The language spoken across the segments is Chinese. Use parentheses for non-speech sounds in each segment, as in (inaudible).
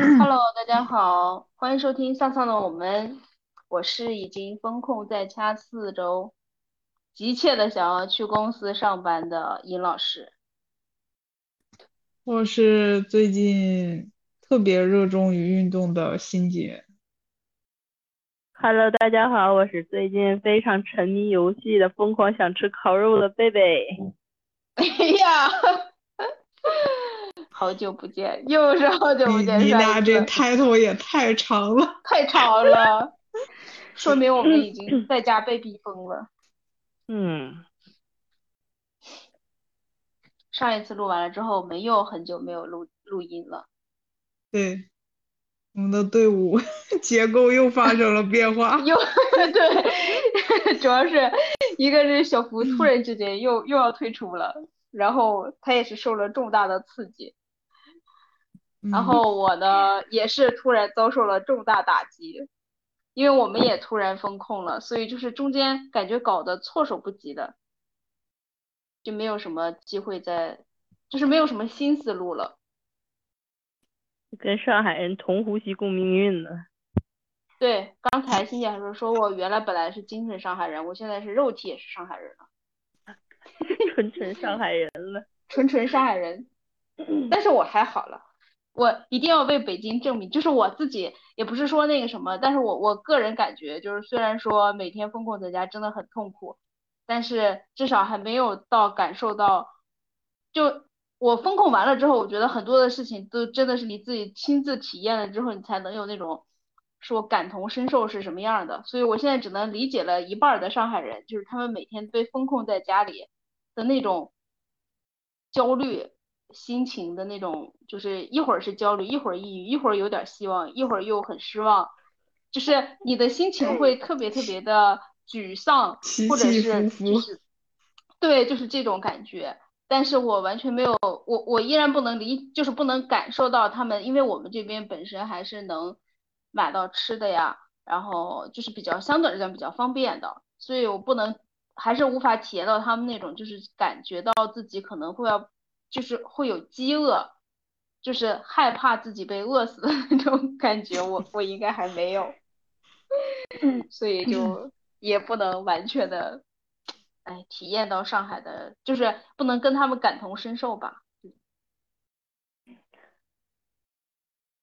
Hello，大家好，欢迎收听上上的我们，我是已经封控在家四周，急切的想要去公司上班的尹老师。我是最近特别热衷于运动的欣姐。Hello，大家好，我是最近非常沉迷游戏的疯狂想吃烤肉的贝贝。哎呀，好久不见，又是好久不见。你俩这 title 也太长了，(laughs) 太长了，(laughs) 说明我们已经在家被逼疯了。嗯。上一次录完了之后，我们又很久没有录录音了。对，我们的队伍 (laughs) 结构又发生了变化。又对，主要是一个是小福突然之间又又要退出了，然后他也是受了重大的刺激。然后我呢也是突然遭受了重大打击，因为我们也突然封控了，所以就是中间感觉搞得措手不及的。就没有什么机会再，就是没有什么新思路了。跟上海人同呼吸共命运呢。对，刚才欣姐还说说我原来本来是精神上海人，我现在是肉体也是上海人了。(laughs) 纯纯上海人了，(laughs) 纯纯上海人。但是我还好了，我一定要为北京证明，就是我自己也不是说那个什么，但是我我个人感觉就是虽然说每天封控在家真的很痛苦。但是至少还没有到感受到，就我风控完了之后，我觉得很多的事情都真的是你自己亲自体验了之后，你才能有那种说感同身受是什么样的。所以我现在只能理解了一半的上海人，就是他们每天被封控在家里的那种焦虑心情的那种，就是一会儿是焦虑，一会儿抑郁，一会儿有点希望，一会儿又很失望，就是你的心情会特别特别的。沮丧，或者是就是，对，就是这种感觉。但是我完全没有，我我依然不能理，就是不能感受到他们，因为我们这边本身还是能买到吃的呀，然后就是比较相对来讲比较方便的，所以我不能，还是无法体验到他们那种，就是感觉到自己可能会要，就是会有饥饿，就是害怕自己被饿死的那种感觉，我我应该还没有，(laughs) 所以就。也不能完全的，哎，体验到上海的，就是不能跟他们感同身受吧。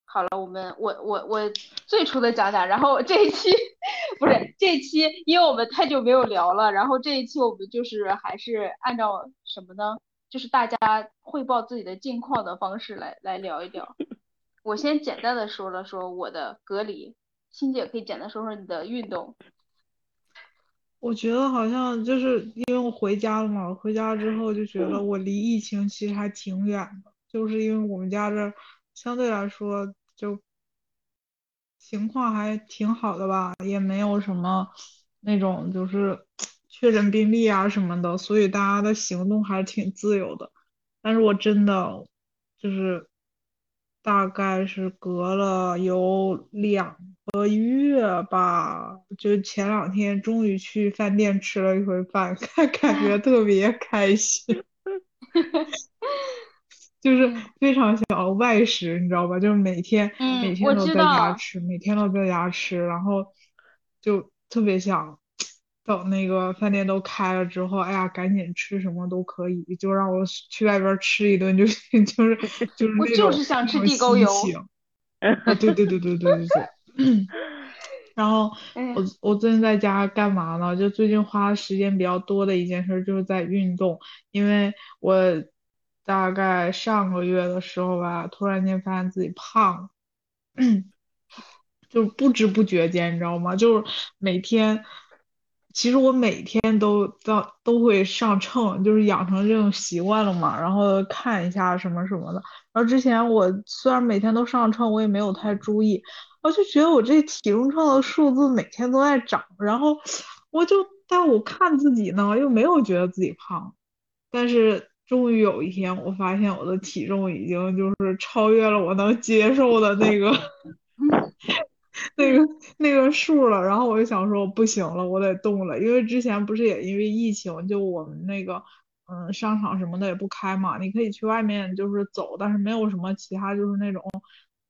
好了，我们我我我最初的讲讲，然后这一期不是这一期，因为我们太久没有聊了，然后这一期我们就是还是按照什么呢？就是大家汇报自己的近况的方式来来聊一聊。我先简单的说了说我的隔离，欣姐可以简单说说你的运动。我觉得好像就是因为我回家了嘛，回家之后就觉得我离疫情其实还挺远的，就是因为我们家这相对来说就情况还挺好的吧，也没有什么那种就是确诊病例啊什么的，所以大家的行动还是挺自由的。但是我真的就是。大概是隔了有两个月吧，就前两天终于去饭店吃了一回饭，感感觉特别开心，(laughs) 就是非常想要外食，你知道吧？就是每天每天都在家吃，每天都在家吃，然后就特别想。等那个饭店都开了之后，哎呀，赶紧吃什么都可以，就让我去外边吃一顿，就 (laughs) 就是 (laughs) 就是我就是想吃地沟油。啊，对对对对对对对。(laughs) 然后我我最近在家干嘛呢？就最近花时间比较多的一件事就是在运动，因为我大概上个月的时候吧，突然间发现自己胖了，(coughs) 就不知不觉间，你知道吗？就是每天。其实我每天都到都会上秤，就是养成这种习惯了嘛。然后看一下什么什么的。然后之前我虽然每天都上秤，我也没有太注意。我就觉得我这体重秤的数字每天都在涨。然后我就但我看自己呢，又没有觉得自己胖。但是终于有一天，我发现我的体重已经就是超越了我能接受的那个。(laughs) 那个那个数了，然后我就想说不行了，我得动了，因为之前不是也因为疫情，就我们那个嗯商场什么的也不开嘛，你可以去外面就是走，但是没有什么其他就是那种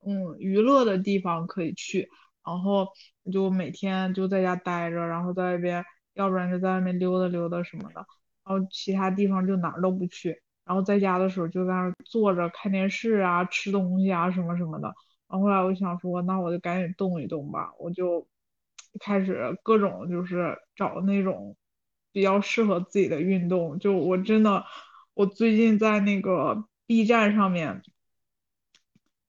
嗯娱乐的地方可以去，然后就每天就在家待着，然后在外边，要不然就在外面溜达溜达什么的，然后其他地方就哪儿都不去，然后在家的时候就在那坐着看电视啊，吃东西啊什么什么的。然后后来我想说，那我就赶紧动一动吧，我就开始各种就是找那种比较适合自己的运动。就我真的，我最近在那个 B 站上面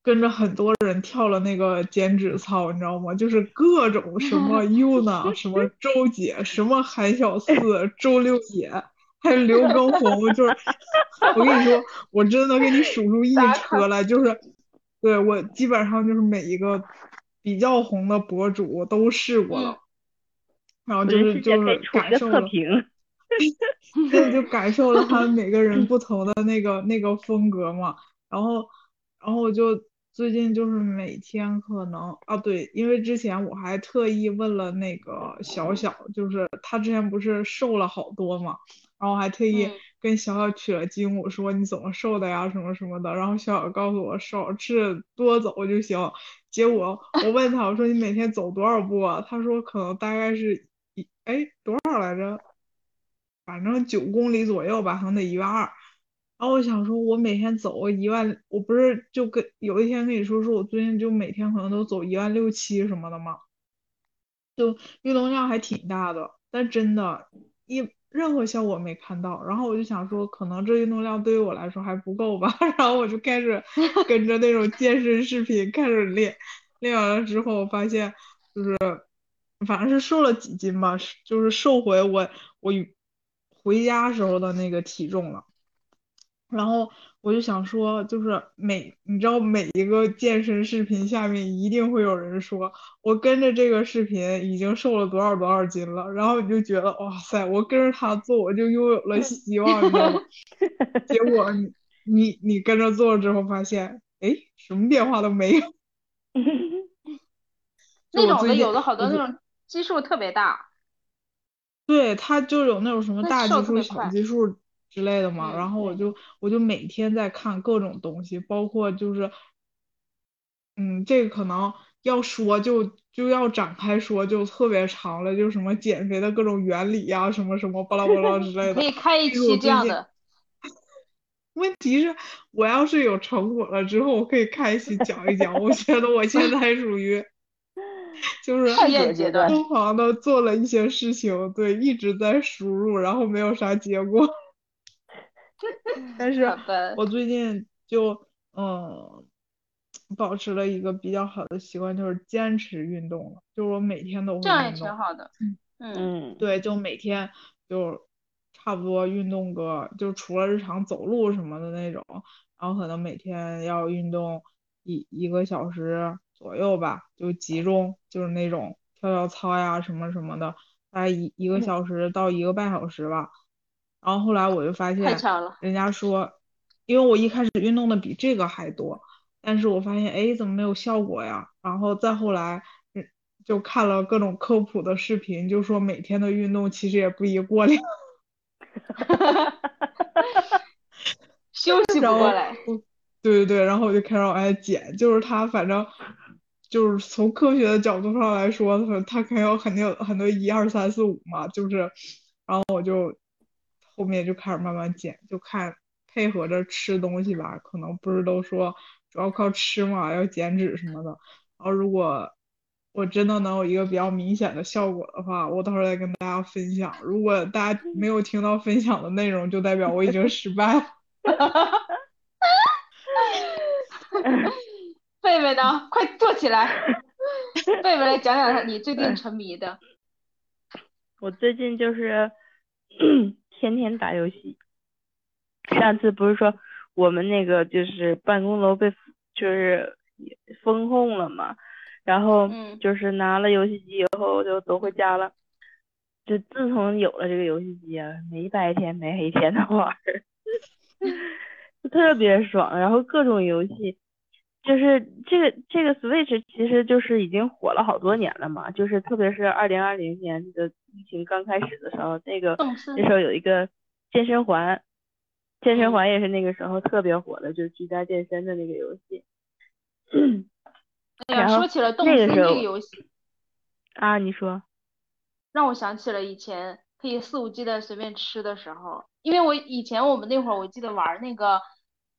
跟着很多人跳了那个减脂操，你知道吗？就是各种什么 (laughs) Yuna，什么周姐，什么韩小四、周六野，还有刘畊宏，就是 (laughs) 我跟你说，我真的给你数出一 (laughs) 车来，就是。对我基本上就是每一个比较红的博主我都试过了，然后就是就是感受了，对，就感受了他们每个人不同的那个那个风格嘛，然后然后我就最近就是每天可能啊对，因为之前我还特意问了那个小小，就是他之前不是瘦了好多嘛，然后还特意。跟小小取了经，我说你怎么瘦的呀，什么什么的，然后小小告诉我少吃多走就行。结果 (laughs) 我问他，我说你每天走多少步啊？他说可能大概是一哎多少来着？反正九公里左右吧，可能得一万二。然后我想说，我每天走一万，我不是就跟有一天跟你说说我最近就每天可能都走一万六七什么的吗？就运动量还挺大的，但真的，一。任何效果没看到，然后我就想说，可能这运动量对于我来说还不够吧，(laughs) 然后我就开始跟着那种健身视频开始练，练完了之后发现就是，反正是瘦了几斤吧，就是瘦回我我回家时候的那个体重了，然后。我就想说，就是每你知道每一个健身视频下面一定会有人说，我跟着这个视频已经瘦了多少多少斤了，然后你就觉得哇塞，我跟着他做我就拥有了希望，你知道吗？(laughs) 结果你你你跟着做了之后发现，哎，什么变化都没有。(laughs) 那种的有的好多那种基数特别大。对他就有那种什么大基数、小基数。之类的嘛，然后我就我就每天在看各种东西，包括就是，嗯，这个可能要说就就要展开说，就特别长了，就什么减肥的各种原理呀，什么什么巴拉巴拉之类的。可以开一期这样的。问题是，我要是有成果了之后，我可以开一期讲一讲。我觉得我现在属于，就 (laughs) 是疯狂的做了一些事情，对，一直在输入，然后没有啥结果。(laughs) 但是我最近就嗯，保持了一个比较好的习惯，就是坚持运动了。就是我每天都会运动。这样也挺好的。嗯对，就每天就差不多运动个，就除了日常走路什么的那种，然后可能每天要运动一一个小时左右吧，就集中就是那种跳跳操呀什么什么的，大概一一个小时到一个半小时吧。然后后来我就发现，人家说，因为我一开始运动的比这个还多，但是我发现，哎，怎么没有效果呀？然后再后来，嗯，就看了各种科普的视频，就说每天的运动其实也不宜过量，(laughs) 休息不过来。对对对，然后我就开始往外减，就是他反正就是从科学的角度上来说，他他肯定有很多很多一二三四五嘛，就是，然后我就。后面就开始慢慢减，就看配合着吃东西吧。可能不是都说主要靠吃嘛，要减脂什么的。然后如果我真的能有一个比较明显的效果的话，我到时候再跟大家分享。如果大家没有听到分享的内容，就代表我已经失败了。(laughs) 贝贝呢？快坐起来！(laughs) 贝贝来讲讲你最近沉迷的。我最近就是。天天打游戏，上次不是说我们那个就是办公楼被就是封控了嘛，然后就是拿了游戏机以后就都回家了，就自从有了这个游戏机啊，没白天没黑天的玩儿，(laughs) 就特别爽，然后各种游戏，就是这个这个 Switch 其实就是已经火了好多年了嘛，就是特别是二零二零年的。疫情刚开始的时候，那个那时候有一个健身环，健身环也是那个时候特别火的，就是居家健身的那个游戏。哎呀，说起了动森这个游戏，啊，你说，让我想起了以前可以肆无忌惮随便吃的时候，因为我以前我们那会儿我记得玩那个，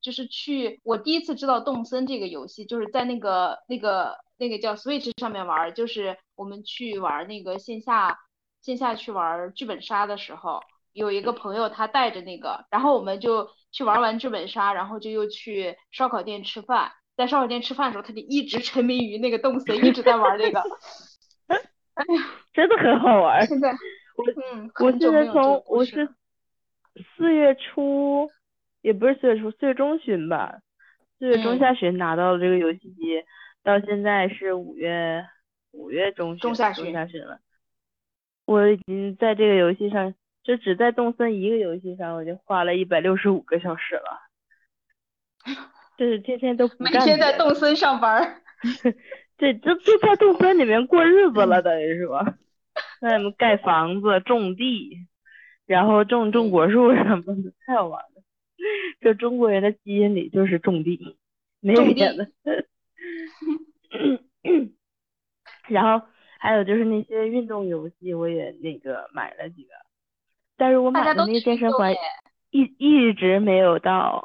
就是去我第一次知道动森这个游戏，就是在那个那个那个叫 Switch 上面玩儿，就是我们去玩儿那个线下线下去玩儿剧本杀的时候，有一个朋友他带着那个，然后我们就去玩完剧本杀，然后就又去烧烤店吃饭，在烧烤店吃饭的时候，他就一直沉迷于那个动森，一直在玩那个。(laughs) 哎呀真的很好玩儿。现在，我嗯，我记得很久没有这个从我是四月初，也不是四月初，四月中旬吧，四月中嗯下旬拿到了这个游戏机，到现在是五月五月中旬中中下旬下旬了。我已经在这个游戏上，就只在动森一个游戏上，我就花了一百六十五个小时了。(laughs) 就是天天都不每天在动森上班儿。(laughs) 对，就就在动森里面过日子了，(laughs) 等于是吧？在里面盖房子、种地，然后种种果树什么的，太好玩了。这中国人的基因里就是种地，没有别地的。(coughs) 然后还有就是那些运动游戏，我也那个买了几个，但是我买的那健身环一一直没有到。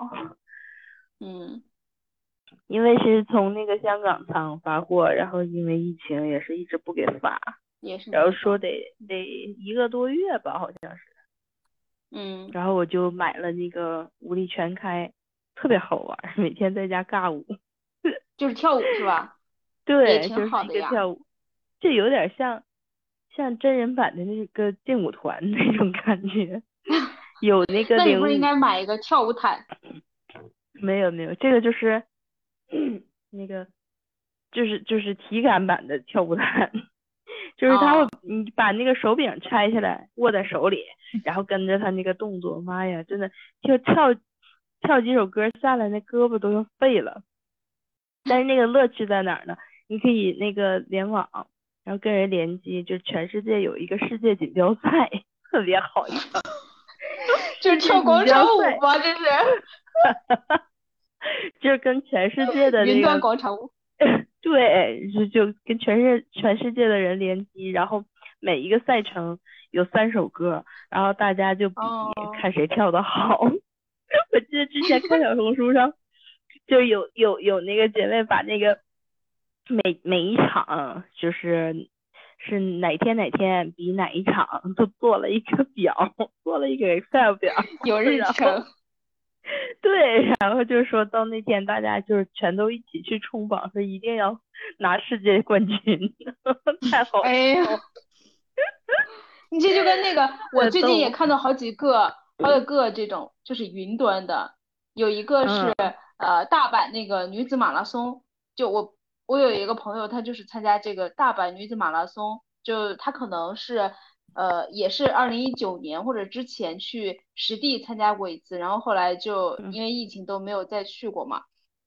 嗯，(laughs) 因为是从那个香港仓发货，然后因为疫情也是一直不给发，也是然后，说得得一个多月吧，好像是，嗯，然后我就买了那个舞力全开，特别好玩儿，每天在家尬舞，(laughs) 就是跳舞是吧？对，挺就是一好的呀个跳舞，这有点像像真人版的那个劲舞团那种感觉，(laughs) 有那个那你不是应该买一个跳舞毯？(clears throat) 没有没有，这个就是 (clears throat) 那个就是就是体感版的跳舞毯，就是他会哦你把那个手柄拆下来握在手里，然后跟着他那个动作，妈呀，真的就跳跳几首歌下来，那胳膊都要废了。(laughs) 但是那个乐趣在哪儿呢？你可以那个联网，然后跟人联机，就全世界有一个世界锦标赛，特别好。(laughs) 就是跳广场舞吗？这是 (laughs) 就是跟全世界的那云端个广场舞。对，就就跟全世全世界的人联机，然后每一个赛程有三首歌，然后大家就比哦看谁跳的好。(laughs) 我记得之前看小红书上就有有有那个姐妹把那个每每一场就是是哪天哪天比哪一场都做了一个表，做了一个 Excel 表，有日程，(laughs) 对，然后就是说到那天大家就是全都一起去冲榜，说一定要拿世界冠军，(laughs) 太好哎呀笑了。(laughs) 你这就跟那个，我最近也看到好几个，好几个这种就是云端的，有一个是嗯呃大阪那个女子马拉松，就我我有一个朋友，他就是参加这个大阪女子马拉松，就他可能是呃也是二零一九年或者之前去实地参加过一次，然后后来就嗯因为疫情都没有再去过嘛，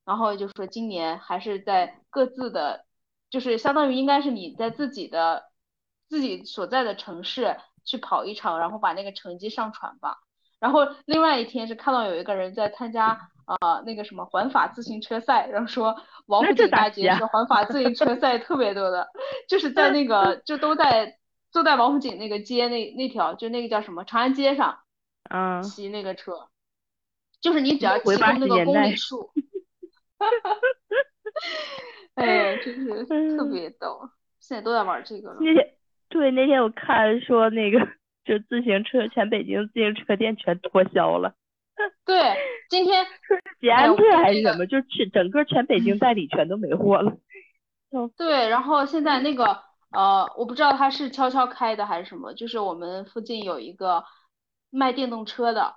然后就说今年还是在各自的，就是相当于应该是你在自己的自己所在的城市去跑一场，然后把那个成绩上传吧。然后另外一天是看到有一个人在参加呃那个什么环法自行车赛，然后说王府井大街是环法自行车赛特别多的，(laughs) 就是在那个就都在都在王府井那个街那那条就那个叫什么长安街上嗯，骑那个车，就是你只要回80骑够那个公里数，(laughs) 哎呀，真是特嗯别逗，现在都在玩这个了。那天对那天我看说那个就自行车全北京自行车店全脱销了，(laughs) 对，今天捷安特还是什么，就去整个全北京代理全都没货了。对，然后现在那个呃，我不知道他是悄悄开的还是什么，就是我们附近有一个卖电动车的，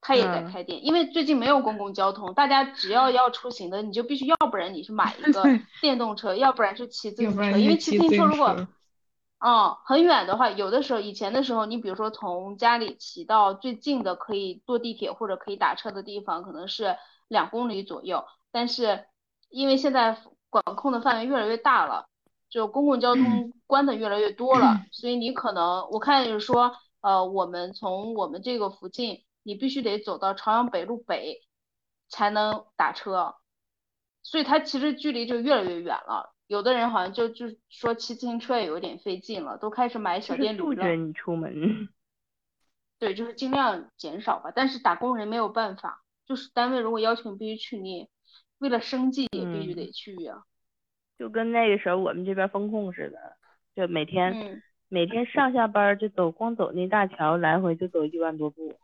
他也在嗯开店，因为最近没有公共交通，大家只要要出行的，你就必须要不然你是买一个 (laughs) 电动车，要不然是骑自行车，因为骑自行行车如果车。嗯，很远的话，有的时候以前的时候，你比如说从家里骑到最近的可以坐地铁或者可以打车的地方，可能是两公里左右。但是因为现在管控的范围越来越大了，就公共交通关的越来越多了，所以你可能我看就是说，呃，我们从我们这个附近，你必须得走到朝阳北路北才能打车。所以它其实距离就越来越远了。有的人好像就就说骑自行车也有点费劲了，都开始买小电驴了。杜绝你出门。(laughs) 对，就是尽量减少吧。但是打工人没有办法，就是单位如果要求你必须去，你为了生计也必须得去呀。就跟那个时候我们这边风控似的，就每天每天上下班就走，光走那大桥来回就走一万多步，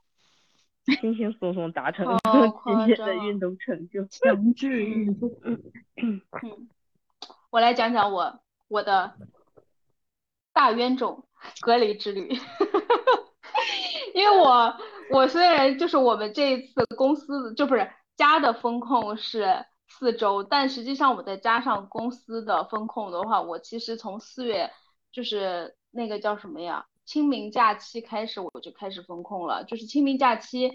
轻轻松松达成 (laughs) 今天的运动成就，强制运动。嗯。我来讲讲我我的大冤种隔离之旅，(laughs) 因为我我虽然就是我们这一次公司就不是家的风控是四周，但实际上我再加上公司的风控的话，我其实从四月就是那个叫什么呀，清明假期开始我就开始风控了，就是清明假期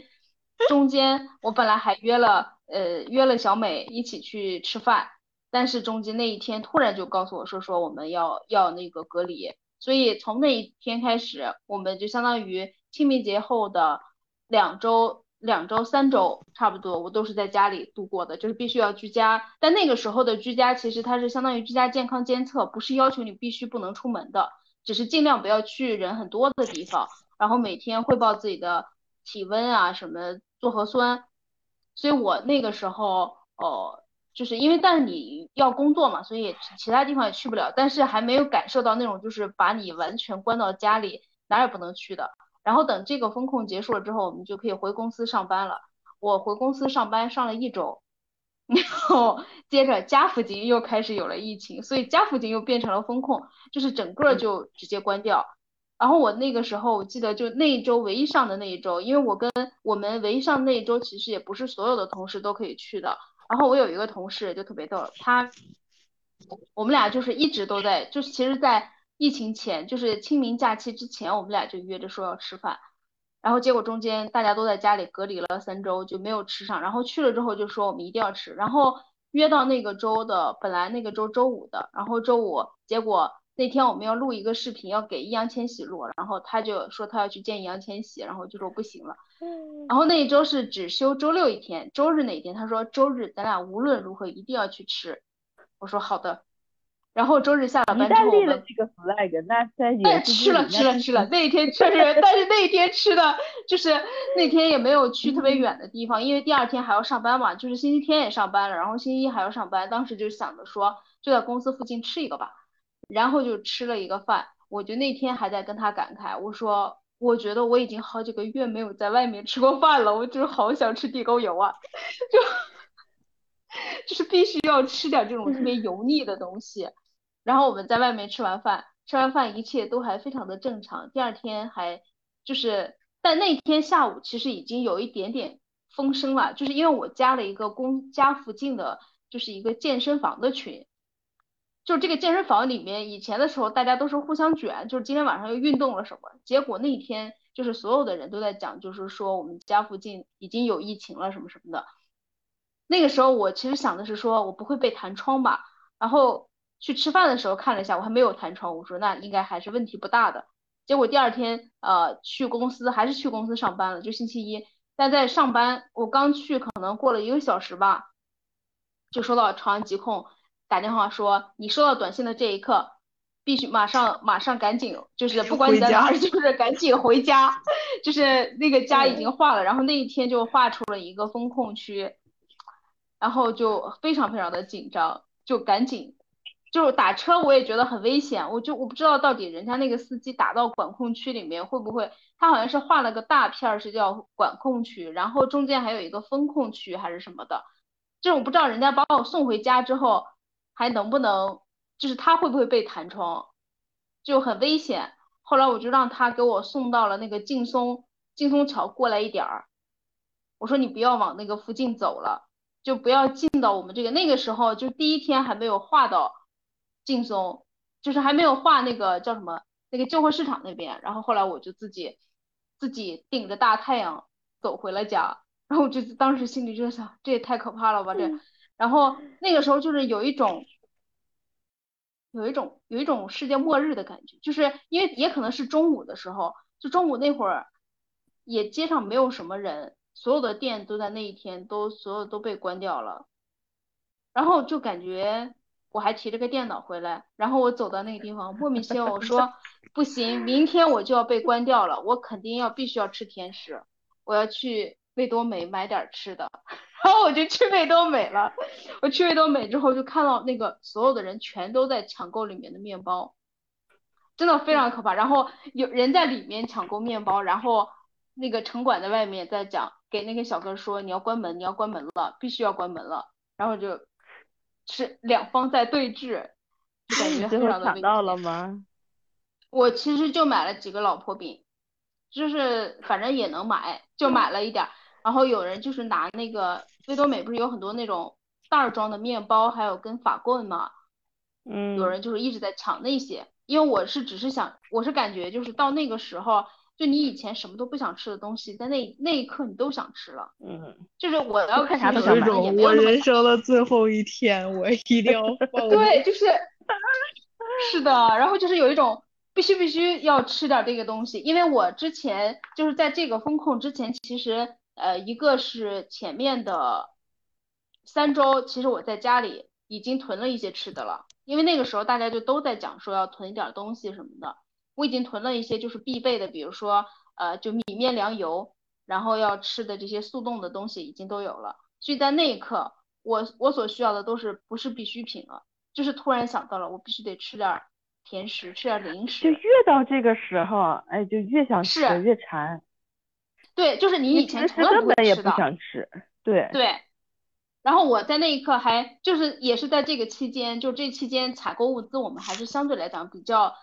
中间我本来还约了呃约了小美一起去吃饭。但是中间那一天突然就告诉我说说我们要要那个隔离，所以从那一天开始，我们就相当于清明节后的两周、两周、三周差不多，我都是在家里度过的，就是必须要居家。但那个时候的居家其实它是相当于居家健康监测，不是要求你必须不能出门的，只是尽量不要去人很多的地方，然后每天汇报自己的体温啊什么，做核酸。所以我那个时候哦。就是因为，但是你要工作嘛，所以其他地方也去不了。但是还没有感受到那种就是把你完全关到家里，哪也不能去的。然后等这个风控结束了之后，我们就可以回公司上班了。我回公司上班上了一周，然后接着家附近又开始有了疫情，所以家附近又变成了风控，就是整个就直接关掉。然后我那个时候我记得就那一周唯一上的那一周，因为我跟我们唯一上那一周其实也不是所有的同事都可以去的。然后我有一个同事就特别逗，他我们俩就是一直都在，就是其实，在疫情前，就是清明假期之前，我们俩就约着说要吃饭，然后结果中间大家都在家里隔离了三周，就没有吃上，然后去了之后就说我们一定要吃，然后约到那个周的，本来那个周周五的，然后周五结果。那天我们要录一个视频，要给易烊千玺录，然后他就说他要去见易烊千玺，然后就说不行了。然后那一周是只休周六一天，周日那一天他说周日咱俩无论如何一定要去吃。我说好的。然后周日下了班之后，立了这个 flag，那在但吃了吃了吃了，那一天确实，但是那一天吃的就是那天也没有去特别远的地方，因为第二天还要上班嘛，就是星期天也上班了，然后星期一还要上班，当时就想着说就在公司附近吃一个吧。然后就吃了一个饭，我就那天还在跟他感慨，我说我觉得我已经好几个月没有在外面吃过饭了，我就是好想吃地沟油啊，(laughs) 就 (laughs) 就是必须要吃点这种特别油腻的东西。然后我们在外面吃完饭，吃完饭一切都还非常的正常。第二天还就是，但那天下午其实已经有一点点风声了，就是因为我加了一个公家附近的，就是一个健身房的群。就这个健身房里面，以前的时候大家都是互相卷，就是今天晚上又运动了什么，结果那天就是所有的人都在讲，就是说我们家附近已经有疫情了什么什么的。那个时候我其实想的是说我不会被弹窗吧，然后去吃饭的时候看了一下，我还没有弹窗，我说那应该还是问题不大的。结果第二天呃去公司还是去公司上班了，就星期一，但在上班我刚去可能过了一个小时吧，就收到朝阳疾控。打电话说你收到短信的这一刻，必须马上马上赶紧，就是不管你在哪儿，就 (laughs) 是赶紧回家，(laughs) 就是那个家已经划了，然后那一天就划出了一个风控区，然后就非常非常的紧张，就赶紧，就是打车我也觉得很危险，我就我不知道到底人家那个司机打到管控区里面会不会，他好像是画了个大片儿是叫管控区，然后中间还有一个风控区还是什么的，就是我不知道人家把我送回家之后。还能不能，就是他会不会被弹窗，就很危险。后来我就让他给我送到了那个劲松劲松桥过来一点儿，我说你不要往那个附近走了，就不要进到我们这个。那个时候就第一天还没有划到劲松，就是还没有划那个叫什么那个旧货市场那边。然后后来我就自己自己顶着大太阳走回了家，然后我就当时心里就想，这也太可怕了吧这。然后那个时候就是有一种，有一种有一种世界末日的感觉，就是因为也可能是中午的时候，就中午那会儿，也街上没有什么人，所有的店都在那一天都所有都被关掉了，然后就感觉我还提着个电脑回来，然后我走到那个地方，莫名其妙我说 (laughs) 不行，明天我就要被关掉了，我肯定要必须要吃甜食，我要去味多美买点吃的，(laughs) 然后我就去味多美了。我去味多美之后就看到那个所有的人全都在抢购里面的面包，真的非常可怕。然后有人在里面抢购面包，然后那个城管在外面在讲，给那个小哥说你要关门，你要关门了，必须要关门了。然后就是两方在对峙，就感觉 (laughs) 非常的到了。吗？(laughs) 我其实就买了几个老婆饼，就是反正也能买，就买了一点儿。然后有人就是拿那个味多美不是有很多那种袋儿装的面包，还有跟法棍嘛，嗯，有人就是一直在抢那些。因为我是只是想，我是感觉就是到那个时候，就你以前什么都不想吃的东西，在那那一刻你都想吃了。嗯，就是我要看啥都想买什么也有一种没有那么想我人生的最后一天，我一定要 (laughs) 放对，(laughs) 就是是的，然后就是有一种必须必须要吃点这个东西，因为我之前就是在这个风控之前，其实呃一个是前面的三周，其实我在家里已经囤了一些吃的了，因为那个时候大家就都在讲说要囤一点东西什么的，我已经囤了一些就是必备的，比如说呃就米面粮油，然后要吃的这些速冻的东西已经都有了，所以在那一刻，我我所需要的都是不是必需品了。就是突然想到了，我必须得吃点儿甜食，吃点儿零就食。越到这个时候，哎，就越想吃，越馋。对，就是你以前从来不会根本也不。想吃，对，对。然后我在那一刻还就是也是在这个期间，就这期间采购物资我们还是相对来讲比较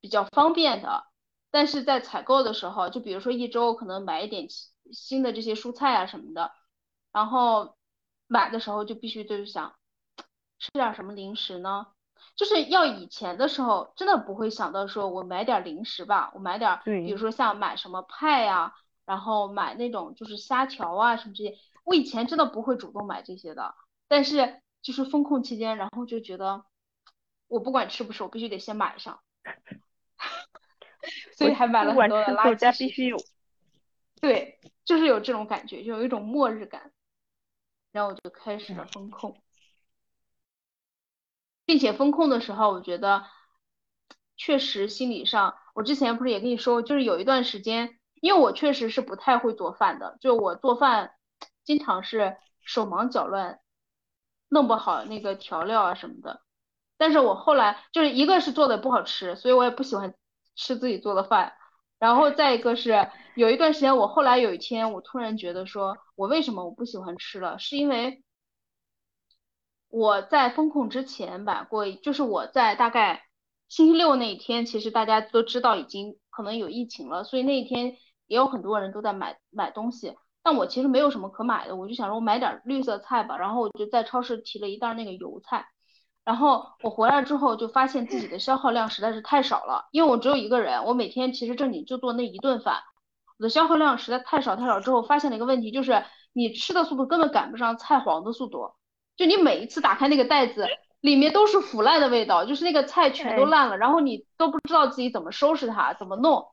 比较方便的。但是在采购的时候，就比如说一周可能买一点新新的这些蔬菜啊什么的，然后买的时候就必须就是想吃点儿什么零食呢？就是要以前的时候，真的不会想到说我买点儿零食吧，我买点儿，比如说像买什么派呀、然后买那种就是虾条啊什么这些，我以前真的不会主动买这些的。但是就是风控期间，然后就觉得我不管吃不吃，我必须得先买上，所以还买了很多的垃吃口家圾。必须有。对，就是有这种感觉，就有一种末日感。然后我就开始了风控，并且风控的时候，我觉得确实心理上，我之前不是也跟你说，就是有一段时间，因为我确实是不太会做饭的，就我做饭经常是手忙脚乱，弄不好那个调料啊什么的。但是我后来就是一个是做的不好吃，所以我也不喜欢吃自己做的饭。然后再一个是有一段时间，我后来有一天，我突然觉得说，我为什么我不喜欢吃了，是因为我在封控之前买过，就是我在大概星期六那一天，其实大家都知道已经可能有疫情了，所以那一天也有很多人都在买买东西，但我其实没有什么可买的，我就想说我买点绿色菜吧，然后我就在超市提了一袋那个油菜。然后我回来之后就发现自己的消耗量实在是太少了，因为我只有一个人，我每天其实正经就做那一顿饭，我的消耗量实在太少太少。之后发现了一个问题，就是你吃的速度根本赶不上菜黄的速度，就你每一次打开那个袋子，里面都是腐烂的味道，就是那个菜全都烂了，然后你都不知道自己怎么收拾它，怎么弄，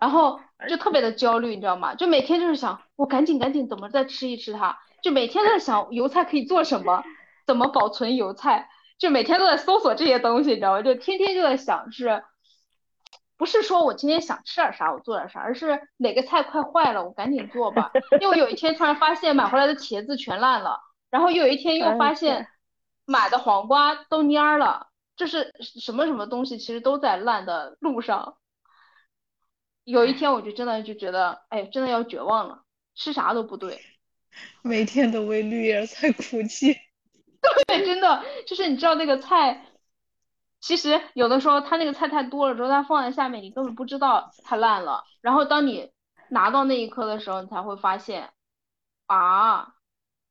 然后就特别的焦虑，你知道吗？就每天就是想，我赶紧赶紧怎么再吃一吃它，就每天在想油菜可以做什么，怎么保存油菜。就每天都在搜索这些东西，你知道吗？就天天就在想是，不是说我今天想吃点啥我做点啥，而是哪个菜快坏了我赶紧做吧。(laughs) 因为我有一天突然发现买回来的茄子全烂了，然后又有一天又发现买的黄瓜都蔫儿了，就是什么什么东西其实都在烂的路上。有一天我就真的就觉得，哎，真的要绝望了，吃啥都不对。每天都为绿叶菜哭泣。对，真的就是你知道那个菜，其实有的时候它那个菜太多了之后，它放在下面，你根本不知道它烂了。然后当你拿到那一刻的时候，你才会发现，啊，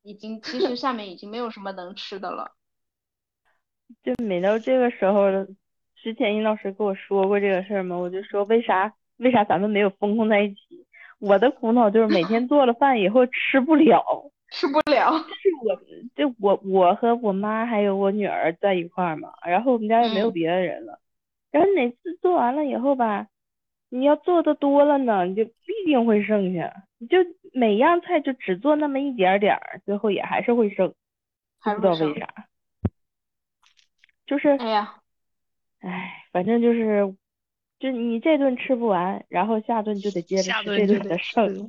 已经其实下面已经没有什么能吃的了。(laughs) 就每到这个时候，之前殷老师跟我说过这个事儿嘛，我就说为啥为啥咱们没有封控在一起？我的苦恼就是每天做了饭以后吃不了。吃不了，就是我，就我我和我妈还有我女儿在一块儿嘛，然后我们家也没有别的人了，然后哪次做完了以后吧，你要做的多了呢，你就必定会剩下，你就每样菜就只做那么一点点儿，最后也还是会剩。还不知道为啥，就是哎呀，哎，反正就是，就你这顿吃不完，然后下顿就得接着吃这顿的剩，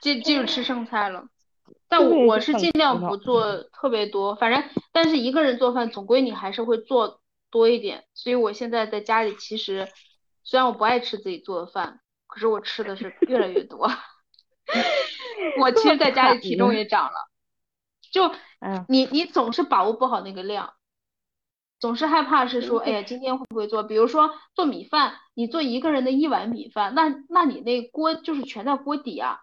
接接着吃剩菜了。但我我是尽量不做特别多，反正但是一个人做饭总归你还是会做多一点，所以我现在在家里其实虽然我不爱吃自己做的饭，可是我吃的是越来越多。(laughs) 我其实在家里体重也长了，就你你总是把握不好那个量，总是害怕是说哎呀今天会不会做，比如说做米饭，你做一个人的一碗米饭，那那你那锅就是全在锅底啊。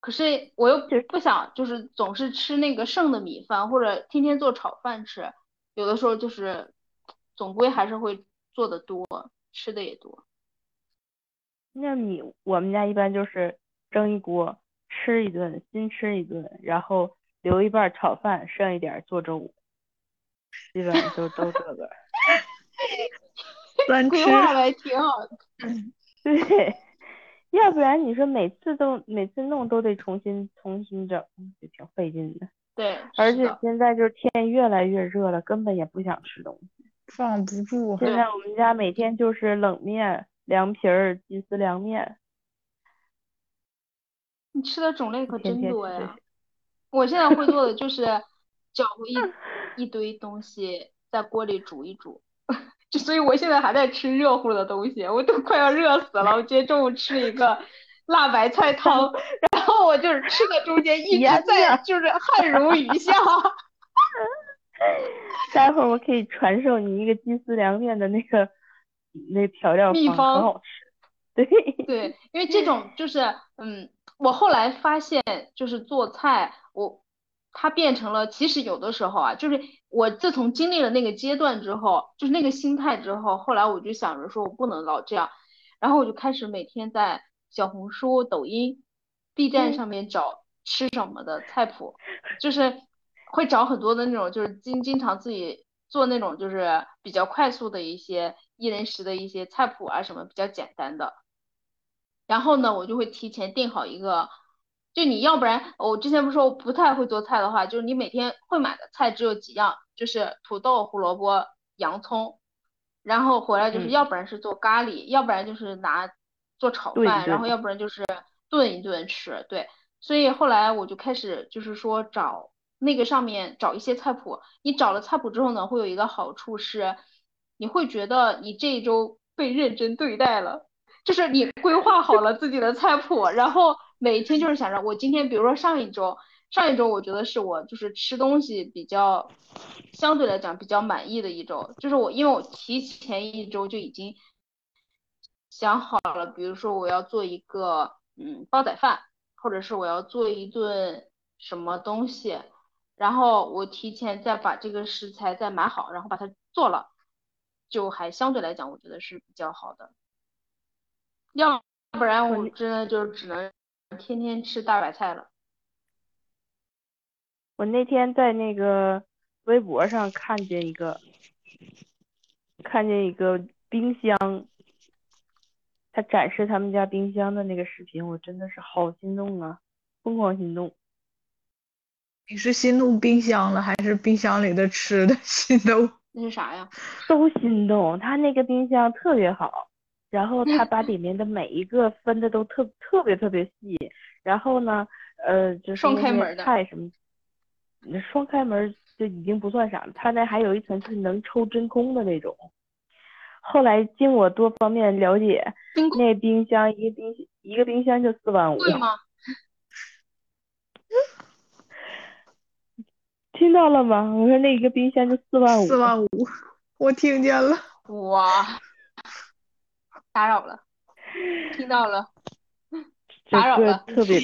可是我又不想，就是总是吃那个剩的米饭，或者天天做炒饭吃，有的时候就是总归还是会做的多，吃的也多。那你我们家一般就是蒸一锅吃一顿，新吃一顿，然后留一半炒饭，剩一点做中午，基本上就都这个。(laughs) (laughs) 规划的还挺好的。(laughs) 对。要不然你说每次都每次弄都得重新重新整，就挺费劲的。对，而且现在就是天越来越热了，根本也不想吃东西，放不住。现在我们家每天就是冷面、凉皮儿、鸡丝凉面。你吃的种类可真多呀！我现在会做的就是 (laughs) 搅和一一堆东西在锅里煮一煮。就所以，我现在还在吃热乎的东西，我都快要热死了。我今天中午吃了一个辣白菜汤，(laughs) 然后我就是吃的中间一直在就是汗如雨下。(laughs) 待会儿我可以传授你一个鸡丝凉面的那个那调料秘方，很好吃。对对，因为这种就是嗯，我后来发现就是做菜我。它变成了，其实有的时候啊，就是我自从经历了那个阶段之后，就是那个心态之后，后来我就想着说，我不能老这样，然后我就开始每天在小红书、抖音、B 站上面找吃什么的菜谱，就是会找很多的那种，就是经经常自己做那种，就是比较快速的一些一人食的一些菜谱啊，什么比较简单的，然后呢，我就会提前定好一个。就你要不然，我之前不是说不太会做菜的话，就是你每天会买的菜只有几样，就是土豆、胡萝卜、洋葱，然后回来就是要不然是做咖喱，要不然就是拿做炒饭，然后要不然就是炖一顿吃。对，所以后来我就开始就是说找那个上面找一些菜谱，你找了菜谱之后呢，会有一个好处是，你会觉得你这一周被认真对待了，就是你规划好了自己的菜谱，然后。每天就是想着我今天，比如说上一周，上一周我觉得是我就是吃东西比较相对来讲比较满意的一周，就是我因为我提前一周就已经想好了，比如说我要做一个嗯煲仔饭，或者是我要做一顿什么东西，然后我提前再把这个食材再买好，然后把它做了，就还相对来讲我觉得是比较好的，要不然我真的就只能。天天吃大白菜了。我那天在那个微博上看见一个，看见一个冰箱，他展示他们家冰箱的那个视频，我真的是好心动啊，疯狂心动。你是心动冰箱了，还是冰箱里的吃的心动？那是啥呀？都心动，他那个冰箱特别好。然后他把里面的每一个分的都特特别特别细，然后呢，呃，就是那些菜什么，双开门就已经不算啥了，他那还有一层是能抽真空的那种。后来经我多方面了解，那冰箱一个冰一个冰箱就四万五。贵吗？(laughs) 听到了吗？我说那一个冰箱就四万五。四万五，我听见了。哇。打扰了，听到了，(laughs) 打扰了，特别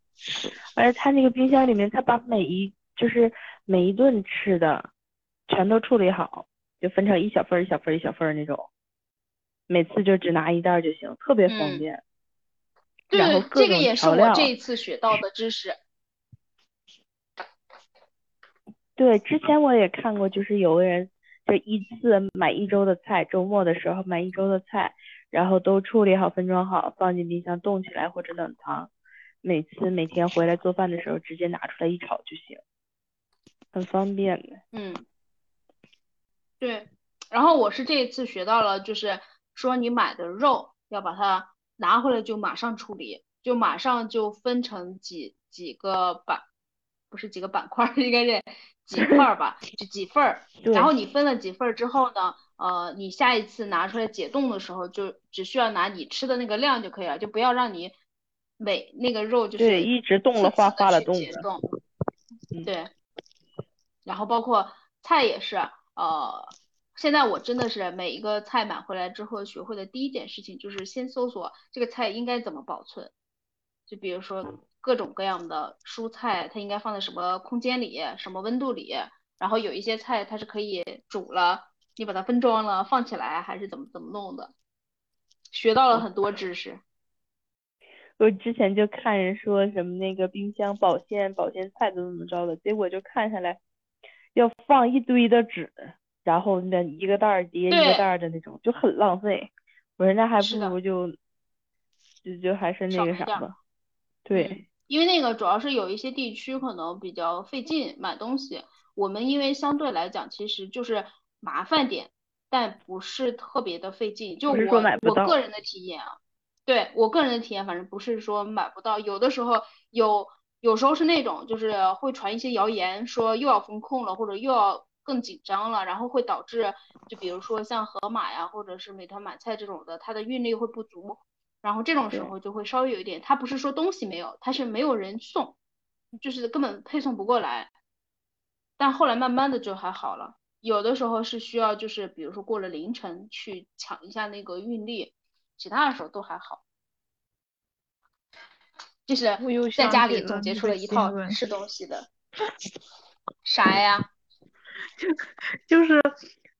(laughs) 而且他那个冰箱里面，他把每一就是每一顿吃的全都处理好，就分成一小份一小份一小份那种，每次就只拿一袋就行，特别方便。对，这个也是我这一次学到的知识。对，之前我也看过，就是有个人。就一次买一周的菜，周末的时候买一周的菜，然后都处理好、分装好，放进冰箱冻起来或者冷藏。每次每天回来做饭的时候，直接拿出来一炒就行。很方便的。嗯，对。然后我是这一次学到了，就是说你买的肉要把它拿回来就马上处理，就马上就分成几几个板，不是几个板块，(laughs) 应该是几块儿吧，就几份儿。然后你分了几份儿之后呢，呃，你下一次拿出来解冻的时候，就只需要拿你吃的那个量就可以了，就不要让你每那个肉就是对一直冻了化化了冻的。对。然后包括菜也是，呃。现在我真的是每一个菜买回来之后，学会的第一件事情就是先搜索这个菜应该怎么保存。就比如说各种各样的蔬菜，它应该放在什么空间里、什么温度里。然后有一些菜它是可以煮了，你把它分装了放起来，还是怎么怎么弄的。学到了很多知识。我之前就看人说什么那个冰箱保鲜保鲜菜怎么怎么着的，结果就看下来要放一堆的纸。然后那一个袋儿叠一个袋儿的那种就很浪费，我说那还不如就就就还是那个啥吧，对，因为那个主要是有一些地区可能比较费劲买东西，我们因为相对来讲其实就是麻烦点，但不是特别的费劲，就我我个人的体验啊，对我个人的体验，反正不是说买不到，有的时候有有时候是那种就是会传一些谣言说又要封控了或者又要。更紧张了，然后会导致，就比如说像盒马呀，或者是美团买菜这种的，它的运力会不足，然后这种时候就会稍微有一点，他不是说东西没有，他是没有人送，就是根本配送不过来。但后来慢慢的就还好了，有的时候是需要就是比如说过了凌晨去抢一下那个运力，其他的时候都还好。就是在家里总结出了一套吃东西的，(laughs) 啥呀？(laughs) 就就是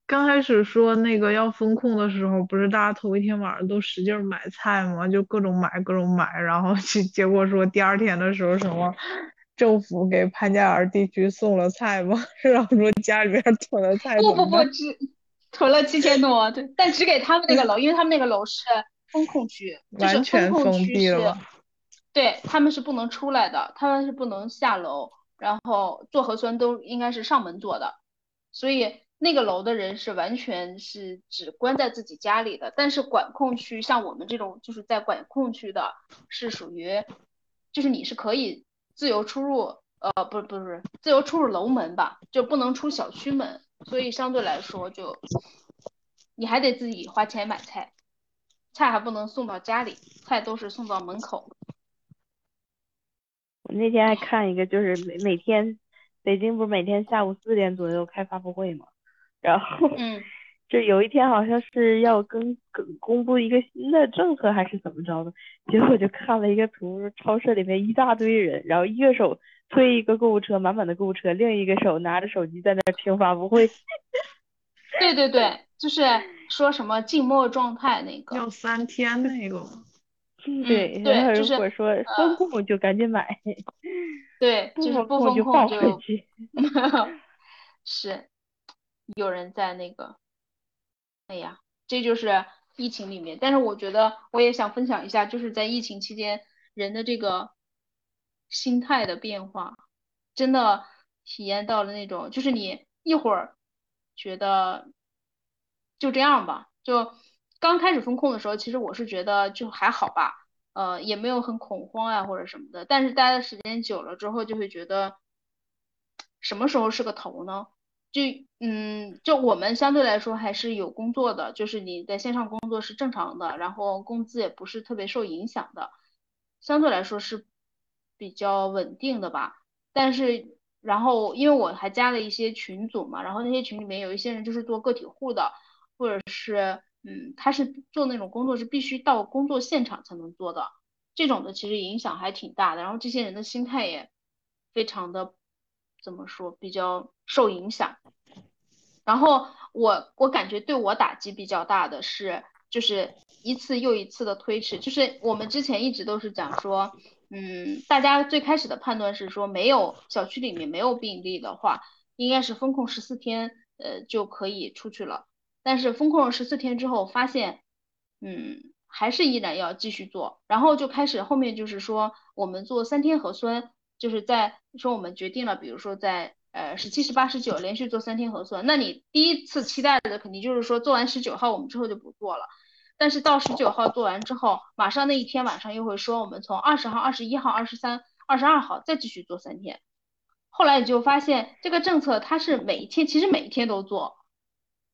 刚开始说那个要封控的时候，不是大家头一天晚上都使劲买菜吗？就各种买各种买，然后 (laughs) 结结果说第二天的时候什么政府给潘家园地区送了菜吗？(laughs) 然后说家里边囤了菜。不不不，只囤了七千多，对，但只给他们那个楼，因为他们那个楼是封控区，完全封闭了。对，他们是不能出来的，他们是不能下楼，然后做核酸都应该是上门做的。所以那个楼的人是完全是只关在自己家里的，但是管控区像我们这种就是在管控区的，是属于，就是你是可以自由出入，呃，不是不是自由出入楼门吧，就不能出小区门，所以相对来说就，你还得自己花钱买菜，菜还不能送到家里，菜都是送到门口。我那天还看一个，就是每每天。北京不是每天下午四点左右开发布会吗？然后，嗯，(laughs) 就有一天好像是要跟公公布一个新的政策还是怎么着的，结果就看了一个图，超市里面一大堆人，然后一个手推一个购物车，满满的购物车，另一个手拿着手机在那听发布会。对对对，就是说什么静默状态那个。要三天那个。对对，如果说封控就赶紧买。对，(laughs) 就是不封控就。(laughs) 是，有人在那个，哎呀，这就是疫情里面。但是我觉得我也想分享一下，就是在疫情期间人的这个心态的变化，真的体验到了那种，就是你一会儿觉得就这样吧，就。刚开始封控的时候，其实我是觉得就还好吧，呃，也没有很恐慌呀或者什么的。但是待的时间久了之后，就会觉得什么时候是个头呢？就嗯，就我们相对来说还是有工作的，就是你在线上工作是正常的，然后工资也不是特别受影响的，相对来说是比较稳定的吧。但是然后因为我还加了一些群组嘛，然后那些群里面有一些人就是做个体户的，或者是。嗯，他是做那种工作是必须到工作现场才能做的，这种的其实影响还挺大的。然后这些人的心态也非常的怎么说，比较受影响。然后我我感觉对我打击比较大的是，就是一次又一次的推迟。就是我们之前一直都是讲说，嗯，大家最开始的判断是说，没有小区里面没有病例的话，应该是封控十四天，呃，就可以出去了。但是封控了十四天之后，发现，嗯，还是依然要继续做，然后就开始后面就是说，我们做三天核酸，就是在说我们决定了，比如说在呃十七、十八、十九连续做三天核酸，那你第一次期待的肯定就是说做完十九号我们之后就不做了。但是到十九号做完之后，马上那一天晚上又会说我们从二十号、二十一号、二十三、二十二号再继续做三天。后来你就发现这个政策它是每一天，其实每一天都做，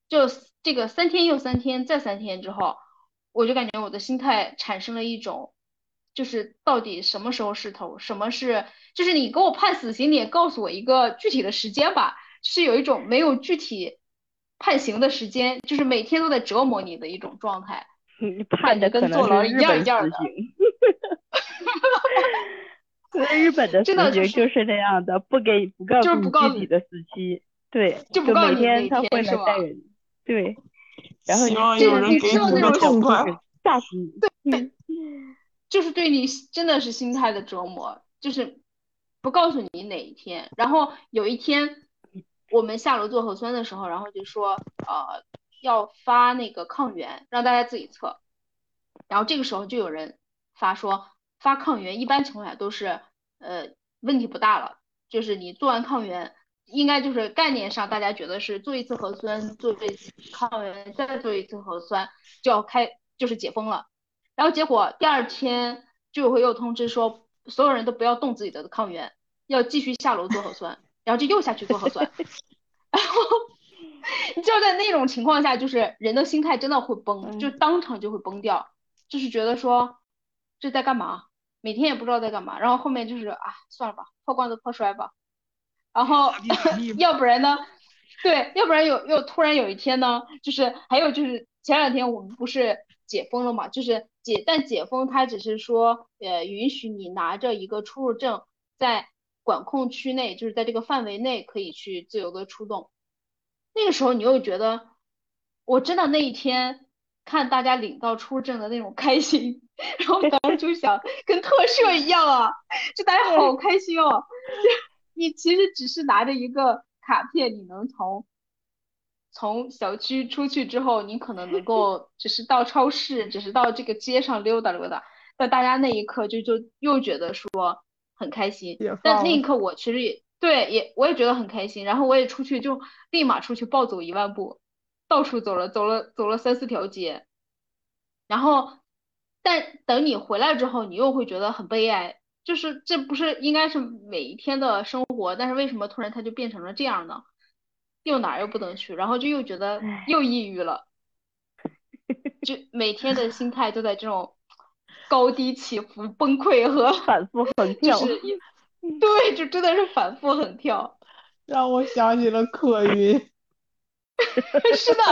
就这个三天又三天再三天之后，我就感觉我的心态产生了一种，就是到底什么时候是头，什么是，就是你给我判死刑，你也告诉我一个具体的时间吧，是有一种没有具体判刑的时间，就是每天都在折磨你的一种状态。(laughs) 你判的可能是日本死刑，(laughs) 日本的 (laughs) 死刑就是那样的，不给不告诉你具体的死期，对，就每天他会来带人，对，然后希望有人给你个痛快，吓死你，对，就是对你真的是心态的折磨，就是不告诉你哪一天，然后有一天我们下楼做核酸的时候，然后就说呃。要发那个抗原，让大家自己测。然后这个时候就有人发说，发抗原一般情况下都是呃问题不大了，就是你做完抗原，应该就是概念上大家觉得是做一次核酸，做一次抗原，再做一次核酸就要开就是解封了。然后结果第二天居委会又通知说，所有人都不要动自己的抗原，要继续下楼做核酸，然后就又下去做核酸，(laughs) 然后。就在那种情况下，就是人的心态真的会崩，就当场就会崩掉，就是觉得说这在干嘛，每天也不知道在干嘛，然后后面就是啊算了吧，破罐子破摔吧，然后 (laughs) 要不然呢，对，要不然有又突然有一天呢，就是还有就是前两天我们不是解封了嘛，就是解但解封它只是说呃允许你拿着一个出入证在管控区内，就是在这个范围内可以去自由的出动。那个时候你又觉得，我真的那一天看大家领到出入证的那种开心，(laughs) 然后当时就想 (laughs) 跟特赦一样啊，就大家好开心哦。(laughs) 你其实只是拿着一个卡片，你能从从小区出去之后，你可能能够只是到超市，只是到这个街上溜达溜达。但大家那一刻就就又觉得说很开心，但那一刻我其实也。对，也我也觉得很开心，然后我也出去就立马出去暴走一万步，到处走了走了走了三四条街，然后，但等你回来之后，你又会觉得很悲哀，就是这不是应该是每一天的生活，但是为什么突然它就变成了这样呢？又哪儿又不能去，然后就又觉得又抑郁了，(laughs) 就每天的心态都在这种高低起伏、崩溃和反复横 (laughs) 跳。对，就真的是反复横跳，(laughs) 让我想起了客云。是的，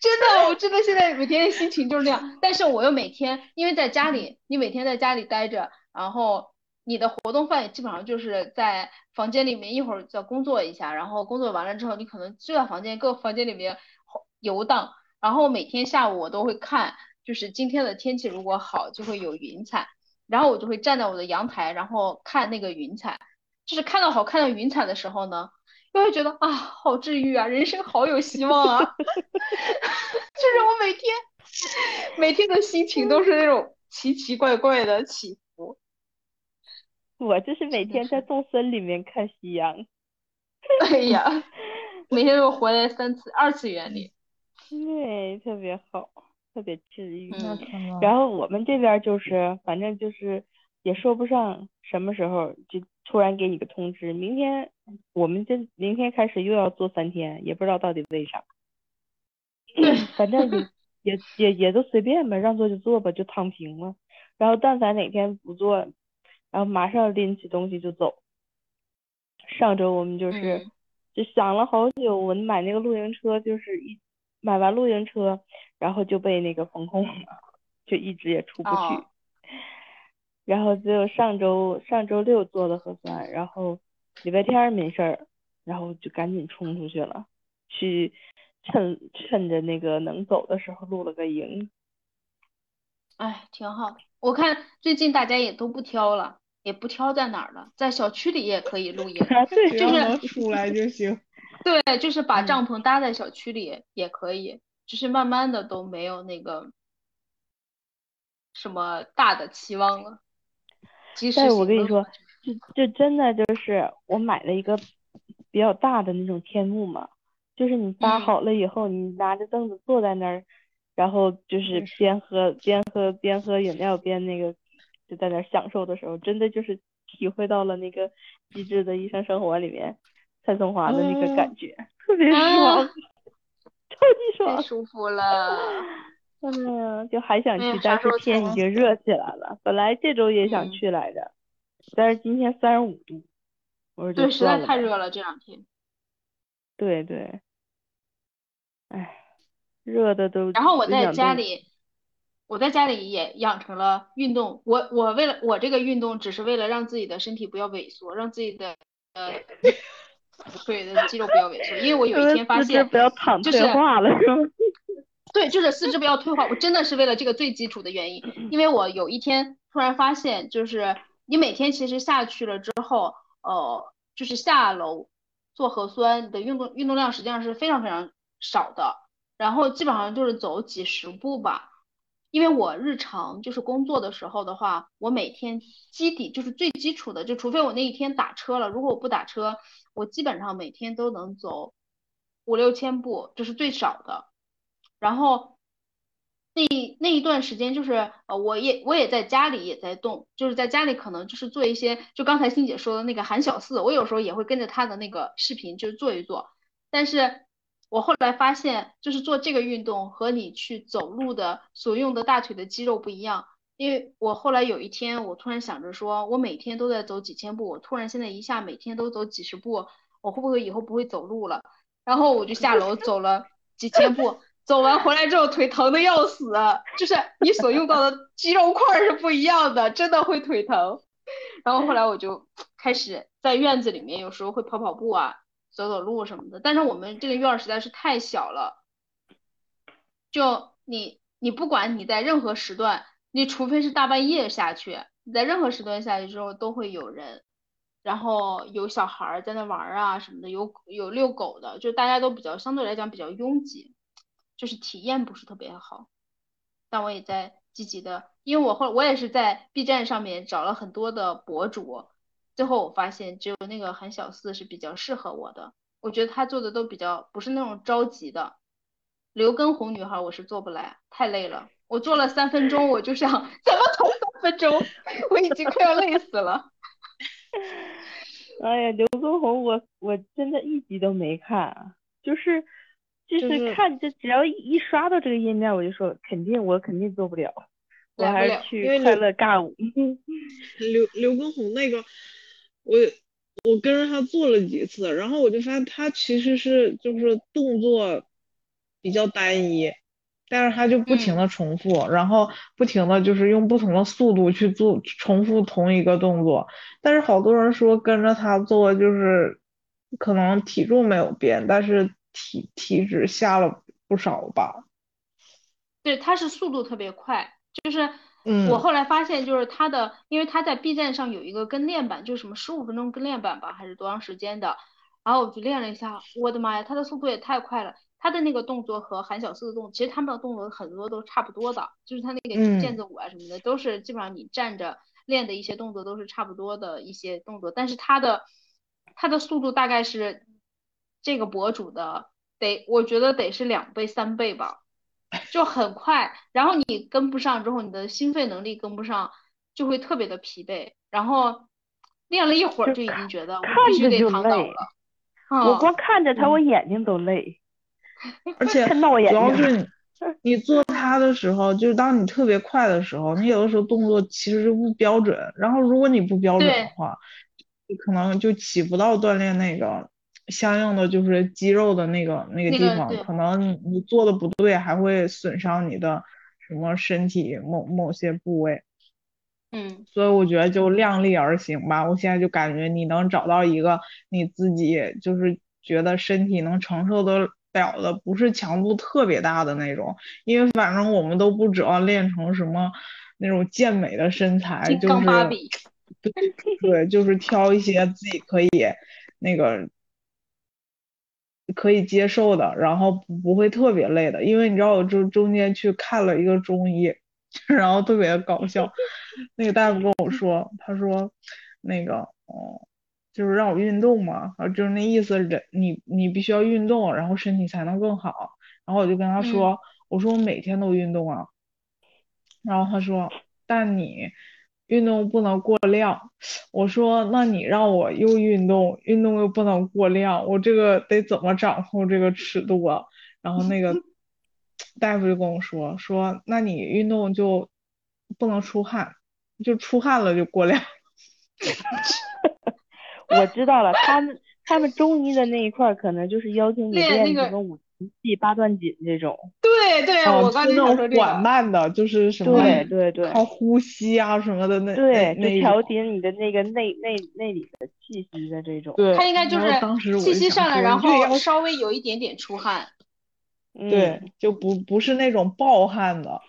真的，我真的现在每天的心情就是那样。但是我又每天，因为在家里，你每天在家里待着，然后你的活动范围基本上就是在房间里面，一会儿再工作一下，然后工作完了之后，你可能就在房间各个房间里面游荡。然后每天下午我都会看，就是今天的天气如果好，就会有云彩。然后我就会站在我的阳台，然后看那个云彩，就是看到好看的云彩的时候呢，又会觉得啊，好治愈啊，人生好有希望啊，(laughs) 就是我每天每天的心情都是那种奇奇怪怪的起伏。我就是每天在动森里面看夕阳。(laughs) 哎呀，(laughs) 每天都活在三次二次元里。对，特别好。特别治愈，然后我们这边就是，反正就是也说不上什么时候就突然给你个通知，明天我们这明天开始又要做三天，也不知道到底为啥。(laughs) 反正也也也也都随便吧，让做就做吧，就躺平了。然后但凡哪天不做，然后马上拎起东西就走。上周我们就是就想了好久，我们买那个露营车就是一。买完露营车，然后就被那个封控了，就一直也出不去。然后只有上周上周六做的核酸，然后礼拜天没事儿，然后就赶紧冲出去了，去趁趁着那个能走的时候露了个营。哎，挺好。我看最近大家也都不挑了，也不挑在哪儿了，在小区里也可以露营，(laughs) 就是出来就行。(laughs) 对，就是把帐篷搭在小区里也可以，只是慢慢的都没有那个什么大的期望了。但是我跟你说，就就真的就是我买了一个比较大的那种天幕嘛，就是你搭嗯好了以后，你拿着凳子坐在那儿，然后就是边喝边喝边喝饮料边那个就在那享受的时候，真的就是体会到了那个《机智的医生生活》里面蔡松华的那个感觉，特别爽，(laughs) 超级爽太。舒服了。哎呀，就还想去，但是天已经热起来了。本来这周也想嗯去来着，但是今天三十五度，我说就对，实在。太热了这两天。对对，哎，热的都然后我在家里，我在家里也养成了运动。我我为了我这个运动，只是为了让自己的身体不要萎缩，让自己的呃腿的肌肉不要萎缩。因为我有一天发现，不要躺就是退化了，是吗？(laughs) 对，就是四肢不要退化。我真的是为了这个最基础的原因，因为我有一天突然发现，就是你每天其实下去了之后，呃，就是下楼做核酸你的运动运动量实际上是非常非常少的，然后基本上就是走几十步吧。因为我日常就是工作的时候的话，我每天基底就是最基础的，就除非我那一天打车了，如果我不打车，我基本上每天都能走五六千步，这是最少的。然后那那一段时间就是呃，我也我也在家里也在动，就是在家里可能就是做一些，就刚才欣姐说的那个韩小四，我有时候也会跟着她的那个视频就做一做，但是我后来发现，就是做这个运动和你去走路的所用的大腿的肌肉不一样。因为我后来有一天，我突然想着说，我每天都在走几千步，我突然现在一下每天都走几十步，我会不会以后不会走路了？然后我就下楼走了几千步，走完回来之后腿疼的要死，就是你所用到的肌肉块是不一样的，真的会腿疼。(laughs) 然后后来我就开始在院子里面，有时候会跑跑步啊，走走路什么的。但是我们这个院儿实在是太小了，就你你不管你在任何时段，你除非是大半夜下去，你在任何时段下去之后都会有人。然后有小孩儿在那玩儿啊什么的，有有遛狗的，就大家都比较相对来讲比较拥挤，就是体验不是特别好。但我也在积极的，因为我后我也是在 B 站上面找了很多的博主，最后我发现只有那个韩小四是比较适合我的，我觉得他做的都比较不是那种着急的。刘畊宏女孩我是做不来，太累了，我做了三分钟我就想 (laughs) 怎么投三分钟，我已经快要累死了。(laughs) 哎呀，刘畊宏，我我真的一集都没看，就是就就是是看，就只要一一刷到这个页面，我就说肯定我肯定做不了，我还是去快乐尬舞。(laughs) 刘刘畊宏那个，我我跟着他做了几次，然后我就发现他其实是就是动作比较单一，但是他就不停的重复，然后不停的就是用不同的速度去做重复同一个动作，但是好多人说跟着他做就是可能体重没有变，但是体体脂下了不少吧，对，他是速度特别快，就是嗯。我后来发现，就是他的，因为他在 B 站上有一个跟练版，就是什么十五分钟跟练版吧，还是多长时间的，然后我就练了一下，我的妈呀，他的速度也太快了，他的那个动作和韩小四的动作，其实他们的动作很多都差不多的，就是他那个嗯。毽子舞啊什么的，都是基本上你站着练的一些动作都是差不多的一些动作，但是他的他的速度大概是这个博主的得，我觉得得是两倍三倍吧。就很快，然后你跟不上之后，你的心肺能力跟不上，就会特别的疲惫。然后练了一会儿就就已经觉得我看必须得着就累躺倒了。嗯，我光看着他，我眼睛都累，(laughs) 而且看闹眼主要睛。是你你做它的时候，就是当你特别快的时候，你有的时候动作其实是不标准，然后如果你不标准的话，你可能就起不到锻炼那个相应的就是肌肉的那个那个地方，那个可能你你做的不对，还会损伤你的什么身体某某些部位。嗯，所以我觉得就量力而行吧。我现在就感觉你能找到一个你自己就是觉得身体能承受得了的，不是强度特别大的那种。因为反正我们都不指望练成什么那种健美的身材，就是 (laughs) 对，就是挑一些自己可以那个可以接受的，然后不不会特别累的。因为你知道，我中中间去看了一个中医，(laughs) 然后特别搞笑。那个大夫跟我说，他说那个，哦，就是让我运动嘛，啊，就是那意思，人你你必须要运动，然后身体才能更好。然后我就跟他说，我说我每天都运动啊。然后他说，但你运动不能过量。我说，那你让我又运动，运动又不能过量，我这个得怎么掌控这个尺度啊？然后那个 (laughs) 大夫就跟我说，说那你运动就不能出汗，就出汗了就过量。(laughs) 我知道了，他们他们中医的那一块可能就是要求你练什么五禽戏、八段锦这种。对对，我刚才说这个。缓慢的，就是什么？对对对。靠呼吸啊什么的那。对，就调节你的那个内内内里的气息的这种。对。他应该就是气息上来，然后稍微有一点点出汗。对，就不不是那种暴汗的，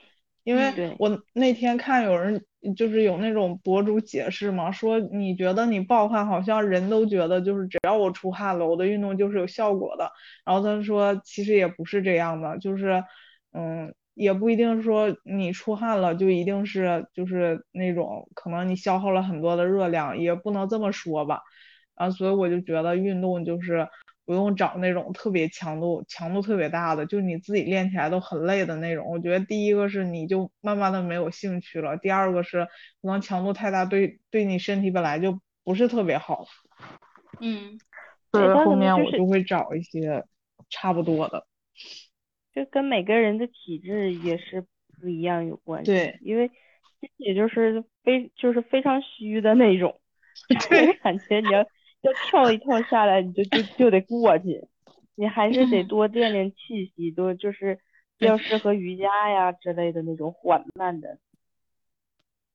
因为我那天看有人。就是有那种博主解释嘛，说你觉得你暴汗，好像人都觉得就是只要我出汗了，我的运动就是有效果的。然后他说其实也不是这样的，就是嗯，也不一定说你出汗了就一定是就是那种可能你消耗了很多的热量，也不能这么说吧。啊，所以我就觉得运动就是。不用找那种特别强度、强度特别大的，就是你自己练起来都很累的那种。我觉得第一个是你就慢慢的没有兴趣了，第二个是可能强度太大，对对你身体本来就不是特别好。嗯，所以后面我就会找一些差不多的。就跟每个人的体质也是不一样有关系。对，因为也就是非就是非常虚的那种，(laughs) 对，感觉你要。要跳一跳下来，你就就就得过去，你还是得多练练气息，多就是要适合瑜伽呀之类的那种缓慢的。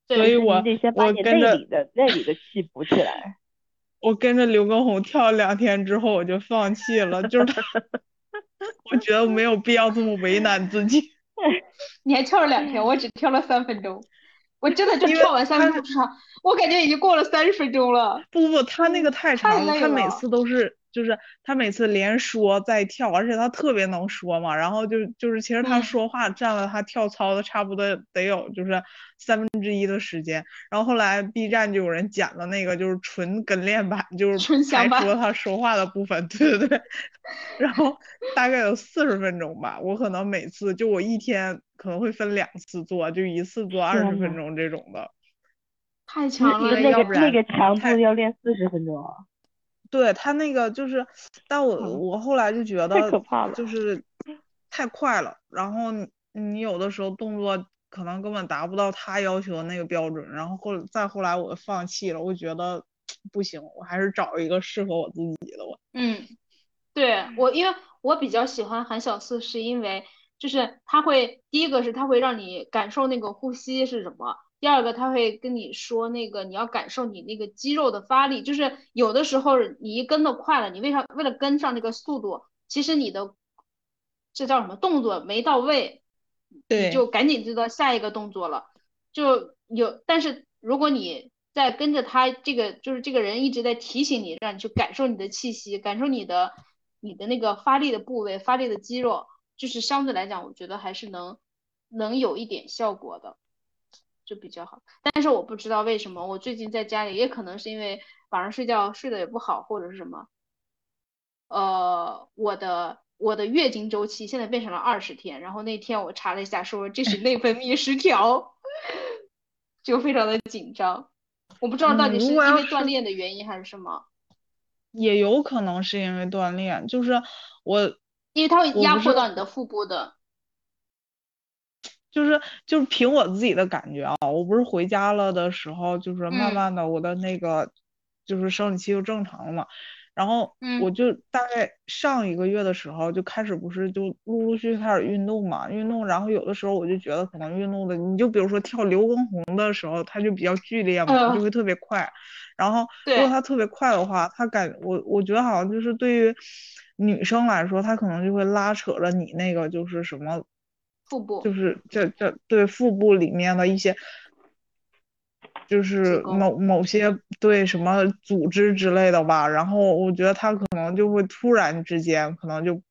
所以我得先把你内里的内里的气补起来。(laughs) 我跟着刘畊宏跳两天之后，我就放弃了，就是 (laughs) 我觉得没有必要这么为难自己。(laughs) 你还跳了两天，我只跳了三分钟。我真的就跳完三分钟，我感觉已经过了三十分钟了。不不，他那个太长了，他每次都是。就是他每次连说再跳，而且他特别能说嘛，然后就就是其实他说话占了他跳操的差不多得有就是三分之一的时间。然后后来 B 站就有人剪了那个就是纯跟练版，就是才说他说话的部分，对 (laughs) 对对。然后大概有四十分钟吧，我可能每次就我一天可能会分两次做，就一次做二十分钟这种的。太强了，那个那个强度要练四十分钟啊。对他那个就是，但我我后来就觉得太可怕了，就是太快了。然后你有的时候动作可能根本达不到他要求的那个标准。然后后再后来我放弃了，我觉得不行，我还是找一个适合我自己的我。嗯，对我，因为我比较喜欢韩小四，是因为就是他会第一个是他会让你感受那个呼吸是什么。第二个他会跟你说那个你要感受你那个肌肉的发力，就是有的时候你一跟的快了，你为啥为了跟上那个速度，其实你的这叫什么动作没到位，对，就赶紧知道下一个动作了，就有。但是如果你在跟着他这个，就是这个人一直在提醒你，让你去感受你的气息，感受你的你的那个发力的部位、发力的肌肉，就是相对来讲，我觉得还是能能有一点效果的。就比较好，但是我不知道为什么我最近在家里，也可能是因为晚上睡觉睡得也不好，或者是什么，呃，我的我的月经周期现在变成了二十天，然后那天我查了一下，说这是内分泌失调，(laughs) 就非常的紧张，我不知道到底是因为锻炼的原因还是什么，也有可能是因为锻炼，就是我，因为它会压迫到你的腹部的。就是就是凭我自己的感觉啊，我不是回家了的时候，就是慢慢的我的那个就是生理期就正常了嘛，然后我就大概上一个月的时候就开始不是就陆陆续续开始运动嘛，运动，然后有的时候我就觉得可能运动的，你就比如说跳刘畊宏的时候，他就比较剧烈嘛，就会特别快，然后如果他特别快的话，他感我我觉得好像就是对于女生来说，他可能就会拉扯着你那个就是什么。腹部就是这这对腹部里面的一些，就是某某些对什么组织之类的吧，然后我觉得他可能就会突然之间可能就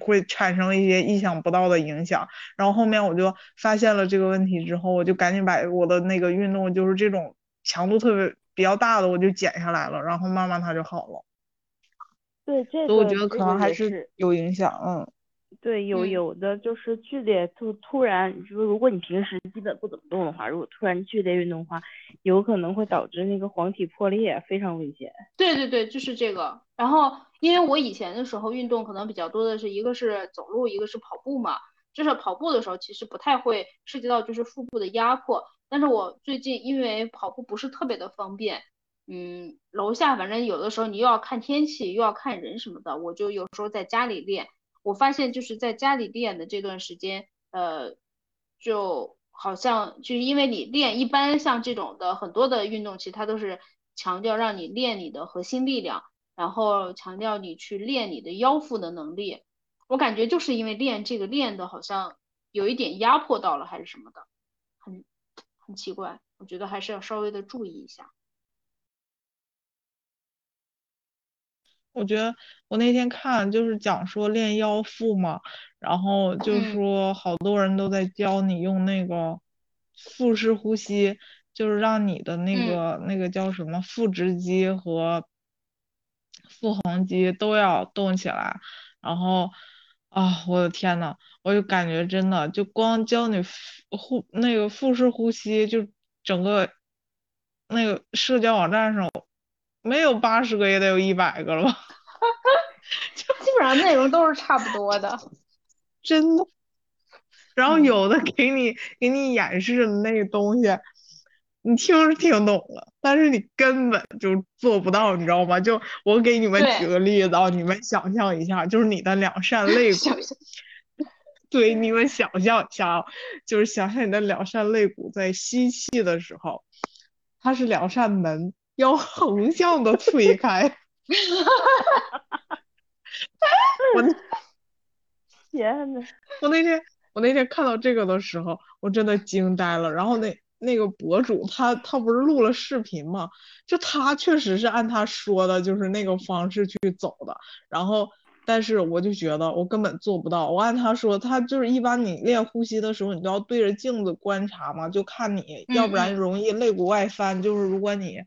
会产生一些意想不到的影响，然后后面我就发现了这个问题之后，我就赶紧把我的那个运动就是这种强度特别比较大的我就减下来了，然后慢慢它就好了。对，这个所以我觉得可能还是是有影响，嗯。对，有嗯有的就是剧烈，就突然，就是如果你平时基本不怎么动的话，如果突然剧烈运动的话，有可能会导致那个黄体破裂，非常危险。对对对，就是这个。然后，因为我以前的时候运动可能比较多的是一个是走路，一个是跑步嘛。就是跑步的时候，其实不太会涉及到就是腹部的压迫。但是我最近因为跑步不是特别的方便，嗯，楼下反正有的时候你又要看天气，又要看人什么的，我就有时候在家里练。我发现就是在家里练的这段时间，呃，就好像就是因为你练，一般像这种的很多的运动，其实它都是强调让你练你的核心力量，然后强调你去练你的腰腹的能力。我感觉就是因为练这个练的好像有一点压迫到了还是什么的，很很奇怪，我觉得还是要稍微的注意一下。我觉得我那天看就是讲说练腰腹嘛，然后就嗯。说好多人都在教你用那个腹式呼吸，就是让你的那嗯。个那个叫什么腹直肌和腹横肌都要动起来，然后啊，我的天呐，我就感觉真的就光教你腹呼那个腹式呼吸，就整个那个社交网站上没有八十个也得有一百个了吧。(laughs) 基本上内容都是差不多的。(laughs) 真的。然后嗯有的给你给你演示的那个东西，你听是听懂了，但是你根本就做不到，你知道吗？就我给你们举个例子啊，你们想象一下，就是你的两扇 (laughs) 肋骨，对，你们想象一下啊，就是想象你的两扇肋骨在吸气的时候，它是两扇门，要横向的推开。(laughs) 我那天呐，我那天我那天看到这个的时候，我真的惊呆了。然后那那个博主他他不是录了视频吗？就他确实是按他说的，就是那个方式去走的。然后，但是我就觉得我根本做不到。我按他说，他就是一般你练呼吸的时候，你都要对着镜子观察嘛，就看你，要不然嗯容易肋骨外翻。就是如果你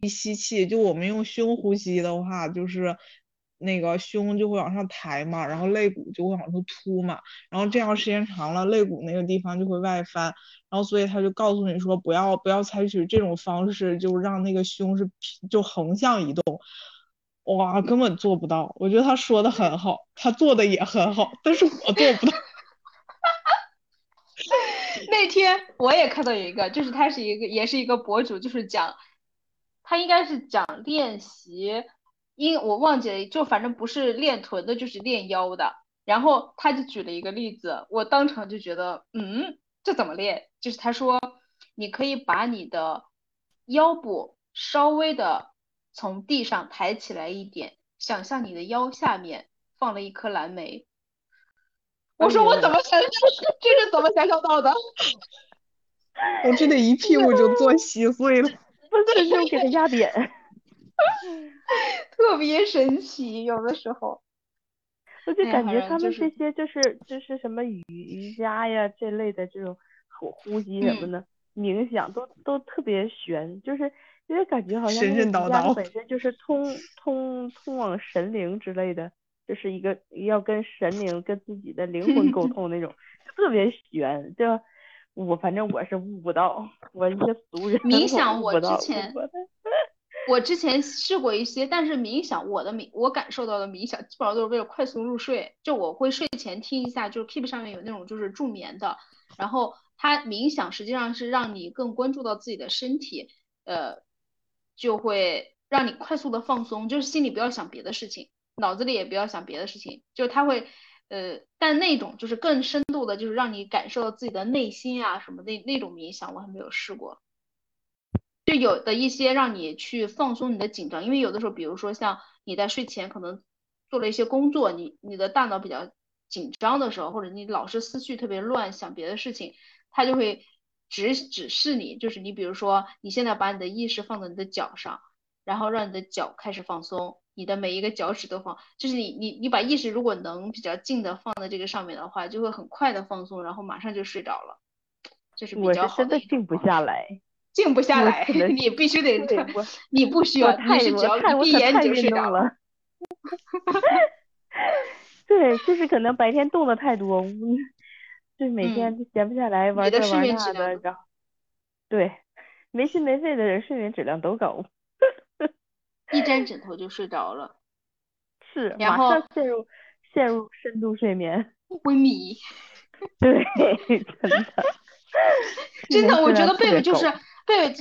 一吸气，就我们用胸呼吸的话，就是那个胸就会往上抬嘛，然后肋骨就会往出凸嘛，然后这样时间长了，肋骨那个地方就会外翻，然后所以他就告诉你说不要不要采取这种方式，就让那个胸是就横向移动。哇，根本做不到。我觉得他说的很好，他做的也很好，但是我做不到。(laughs) 那天我也看到有一个，就是他是一个，也是一个博主，就是讲，他应该是讲练习，因我忘记了，就反正不是练臀的，就是练腰的。然后他就举了一个例子，我当场就觉得，嗯，这怎么练？就是他说，你可以把你的腰部稍微的从地上抬起来一点，想象你的腰下面放了一颗蓝莓。我说我怎么想象，这是怎么想象到的？我 (laughs) 真的一屁股就坐稀碎了。不是就给他压扁。(laughs) 特别神奇，有的时候。我就感觉他们这些就是就是什么瑜瑜伽呀这类的这种呼呼吸什么嗯的、冥想都都特别玄，就是因为感觉好像神神叨那个瑜伽它叨本身就是通通通往神灵之类的，就是一个要跟神灵跟自己的灵魂 (laughs) 沟通那种，就特别玄，就我反正我是悟不到，我一些俗人冥想我之前我之前试过一些，但是冥想我的冥我感受到的冥想基本上都是为了快速入睡，就我会睡前听一下，就是 Keep 上面有那种就是助眠的，然后它冥想实际上是让你更关注到自己的身体，呃，就会让你快速的放松，就是心里不要想别的事情，脑子里也不要想别的事情，就是它会。呃，但那种就是更深度的，就是让你感受到自己的内心啊什么那那种冥想，我还没有试过。就有的一些让你去放松你的紧张，因为有的时候，比如说像你在睡前可能做了一些工作，你你的大脑比较紧张的时候，或者你老是思绪特别乱，想别的事情，它就会指指示你，就是你比如说你现在把你的意识放在你的脚上，然后让你的脚开始放松，你的每一个脚趾都放，就是你你你把意识如果能比较近的放在这个上面的话，就会很快的放松，然后马上就睡着了，就是比我是较好的一种真的静不下来。静不下来你必须 (laughs) 得你不需要，太你是只要闭眼你就睡着了。(laughs) 对，就是可能白天动的太多，嗯就每天就闲不下来，玩这玩睡眠质那的，量然后对没心没肺的人睡眠质量都高，一沾枕头就睡着了，是然后陷入陷入深度睡眠。昏迷。(laughs) 对，真的，(laughs) 真的，我觉得贝贝贝就是贝贝，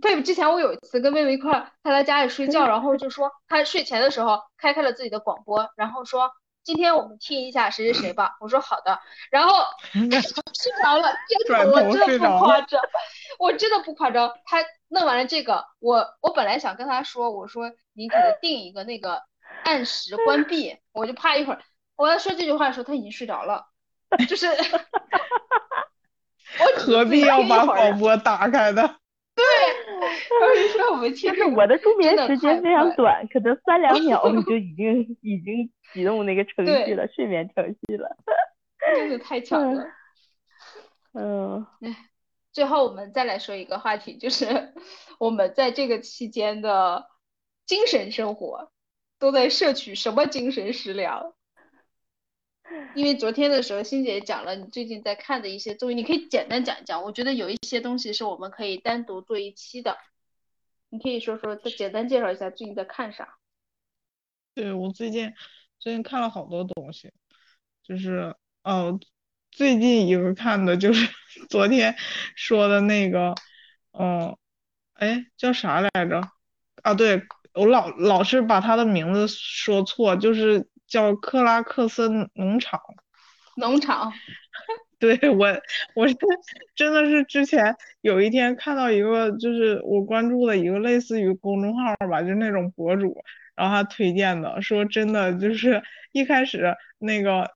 贝贝之前我有一次跟贝贝一块儿在他家里睡觉，然后就说他睡前的时候开开了自己的广播，然后说今天我们听一下谁谁谁吧，我说好的，然后 (laughs) (laughs) 睡着了，真转的，我真的不夸张，我真的不夸张，他弄完了这个，我我本来想跟他说，我说你给他定一个那个按时关闭，我就怕一会儿，我要说这句话的时候他已经睡着了，就是。(laughs) 我只何自必要把广播打开的？(laughs) 我就说我们听就是我的助眠时间非常短，可能三两秒 (laughs) 你就已经 (laughs) 已经启动那个程序了，睡眠程序了。真的太巧了。嗯，最后我们再来说一个话题，就是我们在这个期间的精神生活都在摄取什么精神食粮？因为昨天的时候，欣姐讲了你最近在看的一些综艺，你可以简单讲一讲。我觉得有一些东西是我们可以单独做一期的，你可以说说，再简单介绍一下最近在看啥。对，我最近最近看了好多东西，就是哦，最近一个看的就是 (laughs) 昨天说的那个，嗯，哎，叫啥来着？啊，对，我老老是把他的名字说错，就是叫克拉克森农场。农场，(laughs) 对，我，我是真的是之前有一天看到一个，就是我关注的一个类似于公众号吧，就是那种博主，然后他推荐的，说真的就是一开始那个，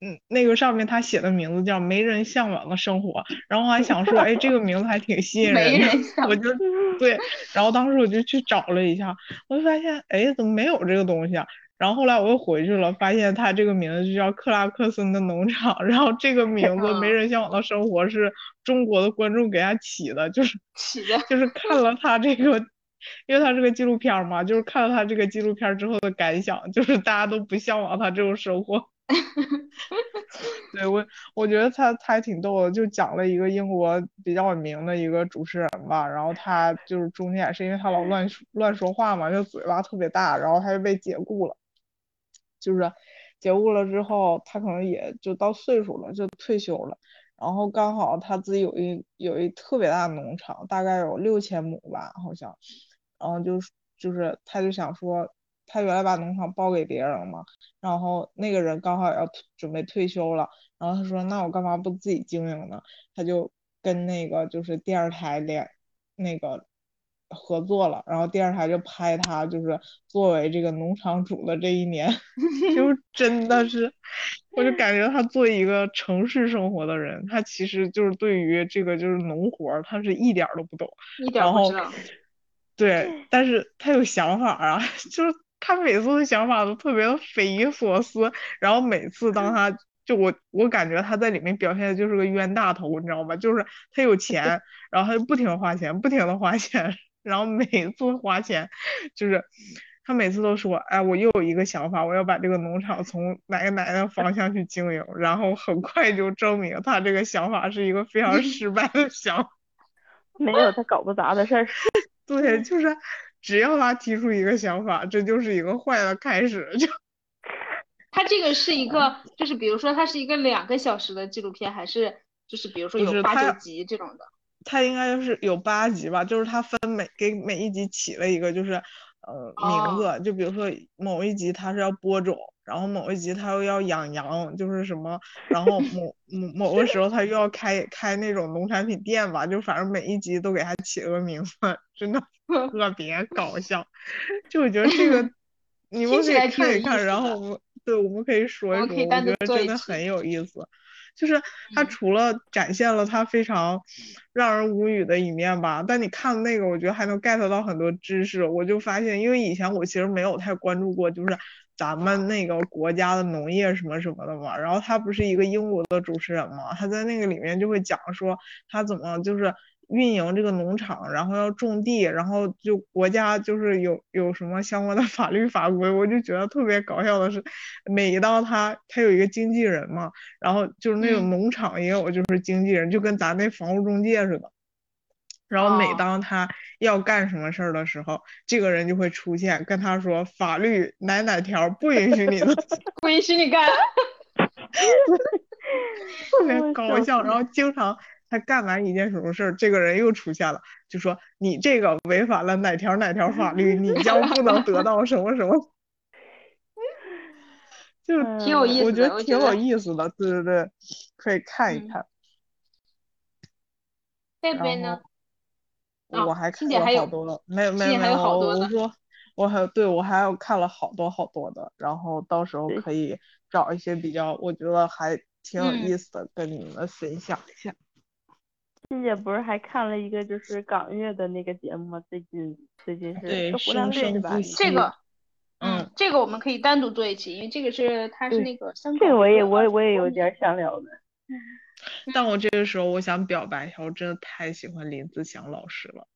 嗯，那个上面他写的名字叫《没人向往的生活》，然后我还想说，哎，这个名字还挺吸引人的，人我就对，然后当时我就去找了一下，我就发现，哎，怎么没有这个东西啊？然后后来我又回去了，发现他这个名字就叫克拉克森的农场，(laughs) 然后这个名字《没人向往的生活》是中国的观众给他起的，就是 (laughs) 起的，就是看了他这个，因为他是个纪录片儿嘛，就是看了他这个纪录片儿之后的感想，就是大家都不向往他这种生活。(laughs) 对我，我觉得他他还挺逗的，就讲了一个英国比较有名的一个主持人吧，然后他就是中间也是因为他老乱说乱说话嘛，就嘴巴特别大，然后他就被解雇了，就是解雇了之后，他可能也就到岁数了，就退休了，然后刚好他自己有一有一特别大的农场，大概有六千亩吧，好像，然后就是就是他就想说。他原来把农场包给别人了嘛，然后那个人刚好要准备退休了，然后他说那我干嘛不自己经营呢？他就跟那个就是电视台联那个合作了，然后电视台就拍他就是作为这个农场主的这一年，(laughs) 就真的是，我就感觉他作为一个城市生活的人，他其实就是对于这个就是农活儿，他是一点儿都不懂，一点不知道。对，但是他有想法啊，(laughs) 就是他每次的想法都特别的匪夷所思，然后每次当他就我我感觉他在里面表现的就是个冤大头，你知道吗？就是他有钱，(laughs) 然后他就不停的花钱，不停的花钱，然后每次花钱就是他每次都说，哎，我又有一个想法，我要把这个农场从哪个哪个方向去经营，然后很快就证明他这个想法是一个非常失败的想法。(laughs) 没有他搞不砸的事儿。(laughs) 对，就是只要他提出一个想法，这就是一个坏的开始。就 (laughs) 他这个是一个，就是比如说它是一个两个小时的纪录片，还是就是比如说有八九集这种的？他应该就是有八集吧，就是它分每给每一集起了一个就是呃名字，就比如说某一集它是要播种，然后某一集它又要养羊，就是什么，然后某 (laughs) 某某个时候它又要开开那种农产品店吧，就反正每一集都给它起了个名字，(laughs) 真的特别搞笑。就我觉得这个 (laughs) 你们可以看一看，然后我们对我们可以说一说，我觉得真的很有意思。就是他嗯除了展现了他非常让人无语的一面吧，但你看那个，我觉得还能 get 到很多知识。我就发现，因为以前我其实没有太关注过，就是咱们那个国家的农业什么什么的嘛。然后他不是一个英国的主持人嘛，他在那个里面就会讲说他怎么就是运营这个农场，然后要种地，然后就国家就是有有什么相关的 (laughs) 法律法规，我就觉得特别搞笑的是，每当他他有一个经纪人嘛，然后就是那种嗯农场也有就是经纪人，就跟咱那房屋中介似的。然后每哦当他要干什么事儿的时候，这个人就会出现，跟他说法律哪哪条不允许你的，(laughs) 不允许你干。(laughs) 特别搞笑。然后经常他干完一件什么事儿，这个人又出现了，就说你这个违反了哪条哪条法律，你将不能得到什么什么。就是嗯挺有意思的我觉得挺有意思的，对对对，可以看一嗯看。贝贝呢我还看了欣姐还有好多了，没有没有有没有，我我说我还对我还有看了好多好多的，然后到时候可以找一些比较我觉得还挺有嗯意思的跟你们分享一下。欣姐不是还看了一个就是港乐的那个节目吗？最近最近是湖南生卫视吧？这个，嗯嗯，这个我们可以单独做一期，因为这个是他是那个香港这个我也我也我也20多年有点想聊的。但我这个时候我想表白一下，我真的太喜欢林子祥老师了。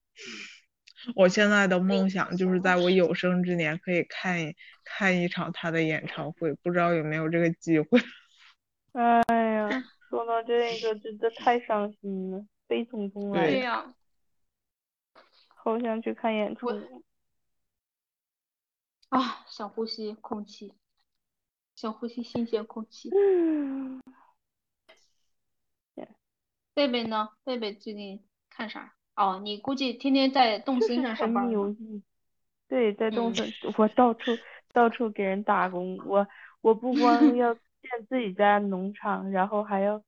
我现在的梦想就是在我有生之年可以看一看一场他的演唱会，不知道有没有这个机会。(laughs) 哎呀，说到这个真的太伤心了，悲从中来对对，呀，好想去看演出。啊，想呼吸空气，想呼吸新鲜空气。嗯，(sighs) 贝贝呢？贝贝最近看啥？哦，你估计天天在动就森上上班。对，在动嗯森，我到处到处给人打工，我我不光 (laughs) 要建自己家农场，然后还要，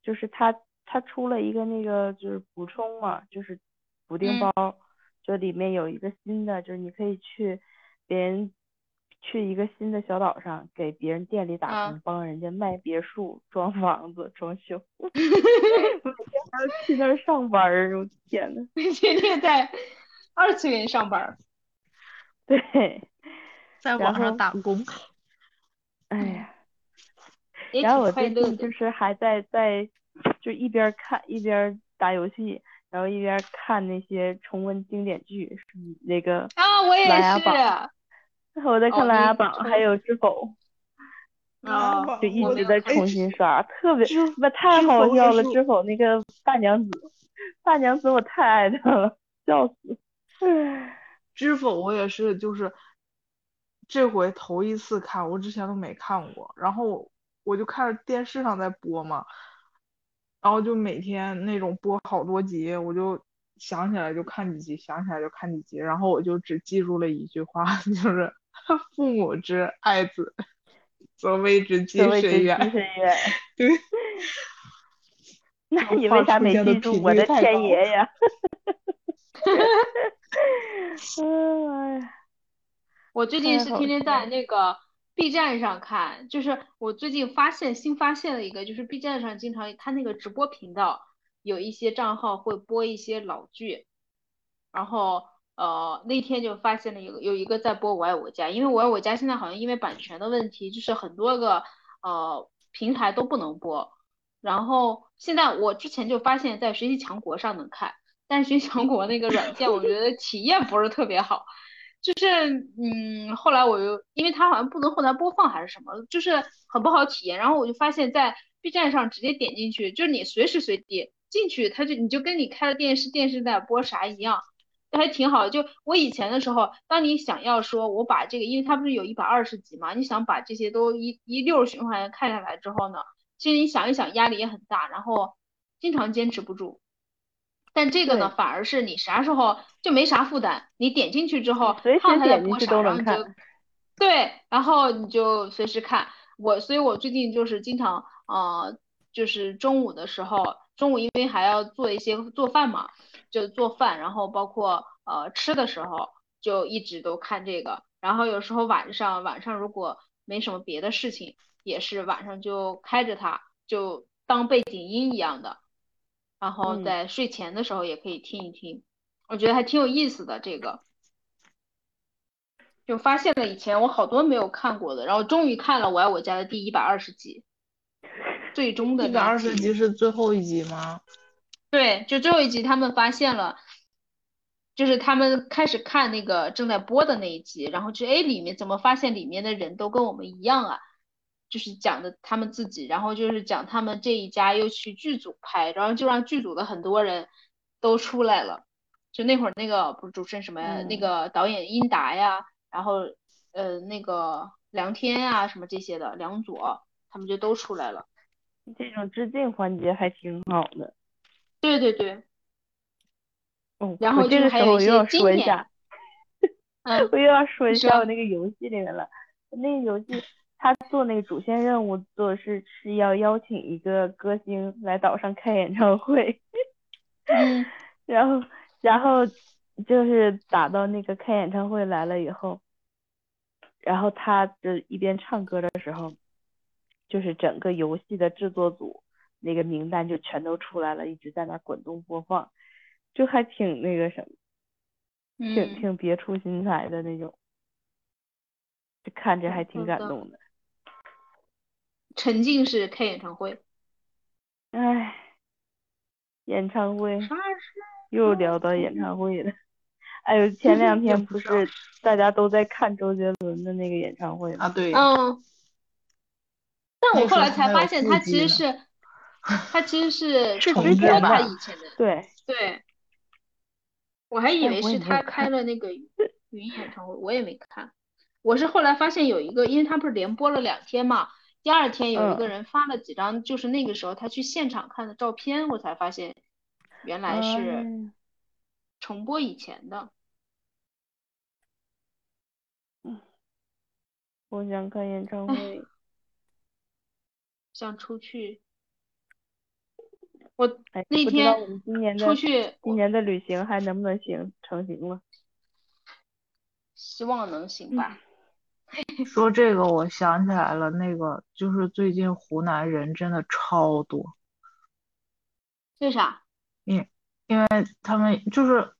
就是他他出了一个那个就是补充嘛，就是补丁嗯包，就里面有一个新的，就是你可以去别人去一个新的小岛上，给别人店里打啊工，帮人家卖别墅、装房子、装修，我 (laughs) (laughs) 每天还要去那儿上班儿，我天呐。天天在二次元上班。对，在网上打工，哎呀，也然后我最近就。是还在在就一边儿看一边儿打游戏，然后一边儿看那些重温经典剧，那个啊，我也琅琊是。榜 (laughs) 我在看哦《琅琊榜》重还有《知否啊就一直在重新刷，特别那太好笑了。知否那个大娘子，大娘子我太爱她了，笑死。知否我也是，就是这回头一次看，我之前都没看过，然后我就看着电视上在播嘛，然后就每天那种播好多集，我就想起来就看几集，想起来就看几集，然后我就只记住了一句话，(laughs) 就是父母之爱子，则为之计所谓之计深远。对，(laughs) 那你为啥没记住我的天爷呀，(laughs) 我最近是天天在那个 B 站上看，就是我最近发现新发现了一个，就是 B 站上经常它那个直播频道有一些账号会播一些老剧，然后呃那天就发现了有有一个在播《我爱我家》，因为《我爱我家》现在好像因为版权的问题，就是很多个呃平台都不能播，然后现在我之前就发现，在学习强国上能看，但学习强国那个软件，我觉得体验不是特别好。就是嗯，后来我又因为它好像不能后台播放还是什么，就是很不好体验。然后我就发现，在 B 站上直接点进去，就是你随时随地进去，它就你就跟你开了电视，电视在播啥一样，还挺好。就我以前的时候，当你想要说我把这个，因为它不是有一百二十集嘛，你想把这些都一一溜循环看下来之后呢，其实你想一想压力也很大，然后经常坚持不住。但这个呢，反而是你啥时候就没啥负担，你点进去之后，随时点进去，都能看对，然后你就随时看。我，所以我最近就是经常，呃，就是中午的时候，中午因为还要做一些做饭嘛，就做饭，然后包括呃吃的时候，就一直都看这个。然后有时候晚上，晚上如果没什么别的事情，也是晚上就开着它，就当背景音一样的。然后嗯在睡前的时候也可以听一听，我觉得还挺有意思的这个。就发现了以前我好多没有看过的，然后终于看了《我爱我家》的第一百二十集，最终的一百。二十集是最后一集吗？对，就最后一集他们发现了，就是他们开始看那个正在播的那一集，然后就哎里面怎么发现里面的人都跟我们一样啊？就是讲的他们自己，然后就是讲他们这一家又去剧组拍，然后就让剧组的很多人都出来了。就那会儿那个不是主持人什么呀，那个导演英达呀，然后呃那个梁天啊什么这些的梁左，他们就都出来了。这种致敬环节还挺好的。对对对。哦。然后这个时候我又要说一下，嗯，(laughs) 我又要说一下我那个游戏里面了，那个游戏。他做那个主线任务做是是要邀请一个歌星来岛上开演唱会，(laughs) 嗯，然后然后就是打到那个开演唱会来了以后，然后他就一边唱歌的时候，就是整个游戏的制作组那个名单就全都出来了，一直在那滚动播放，就还挺那个什么，挺挺别出心裁的那种，就看着还挺感动的。沉浸式开演唱会，唉，演唱会又聊到演唱会了。哎呦，前两天不是大家都在看周杰伦的那个演唱会吗？啊，对。嗯。但我后来才发现，他其实是，(laughs) 他其实是是重播他以前的。对。对。我还以为是他开了那个语音演唱会，我也没看。我是后来发现有一个，因为他不是连播了两天嘛。第二天有一个人发了几张，就是那个时候他去现场看的照片，我才发现原来是重播以前的。嗯，我想看演唱会，(laughs) 想出去。我那天出去，今年的旅行还能不能行成行了？希望能行吧。(laughs) 说这个，我想起来了，那个就是最近湖南人真的超多。为啥？因因为他们就是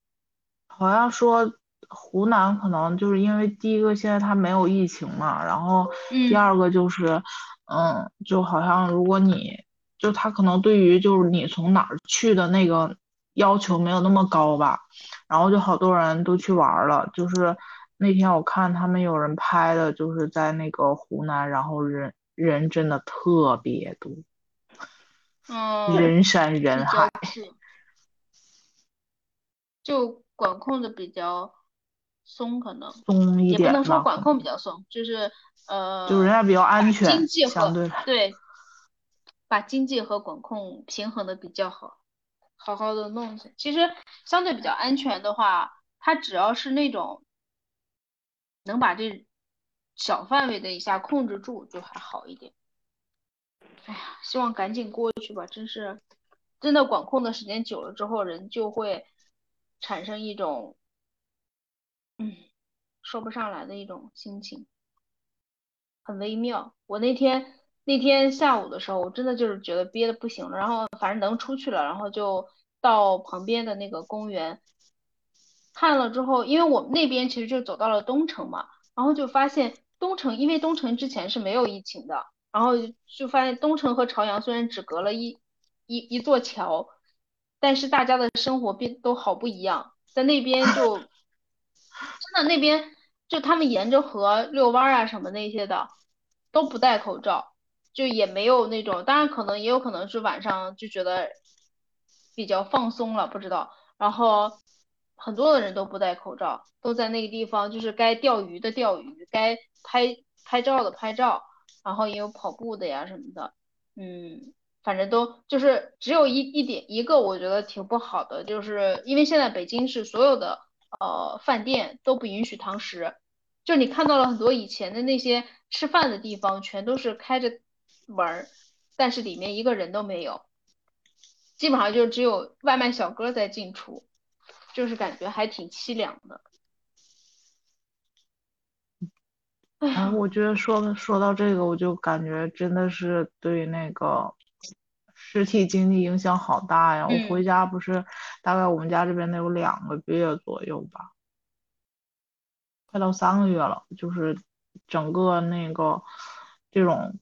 好像说湖南可能就是因为第一个现在它没有疫情嘛，然后第二个就是嗯，就好像如果你就他可能对于就是你从哪儿去的那个要求没有那么高吧，然后就好多人都去玩了，就是。那天我看他们有人拍的，就是在那个湖南，然后人人真的特别多，嗯，人山人海，就管控的比较松，可能松一点也不能说管控比较松，就是呃，就人家比较安全，经济相对对，把经济和管控平衡的比较好，好好的弄起。其实相对比较安全的话，它只要是那种。能把这小范围的一下控制住就还好一点。哎呀，希望赶紧过去吧，真是，真的管控的时间久了之后，人就会产生一种，嗯，说不上来的一种心情，很微妙。我那天那天下午的时候，我真的就是觉得憋的不行了，然后反正能出去了，然后就到旁边的那个公园。看了之后，因为我们那边其实就走到了东城嘛，然后就发现东城，因为东城之前是没有疫情的，然后就发现东城和朝阳虽然只隔了一一一座桥，但是大家的生活变都好不一样，在那边就 (laughs) 真的那边就他们沿着河遛弯啊什么那些的都不戴口罩，就也没有那种，当然可能也有可能是晚上就觉得比较放松了，不知道，然后。很多的人都不戴口罩，都在那个地方，就是该钓鱼的钓鱼，该拍拍照的拍照，然后也有跑步的呀什么的，嗯，反正都就是只有一一点一个我觉得挺不好的，就是因为现在北京市所有的呃饭店都不允许堂食，就你看到了很多以前的那些吃饭的地方全都是开着门，但是里面一个人都没有，基本上就只有外卖小哥在进出。就是感觉还挺凄凉的。哎，我觉得说说到这个，我就感觉真的是对那个实体经济影响好大呀。我回家不是大概我们家这边得有两个月左右吧，快到三个月了。就是整个那个这种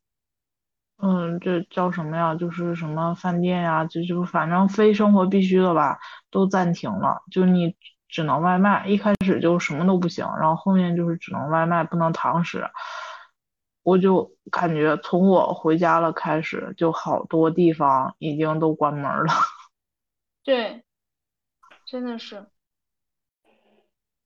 嗯，这叫什么呀？就是什么饭店呀，就就反正非生活必须的吧，都暂停了。就你只能外卖，一开始就什么都不行，然后后面就是只能外卖，不能堂食。我就感觉从我回家了开始，就好多地方已经都关门了。(laughs) 对，真的是，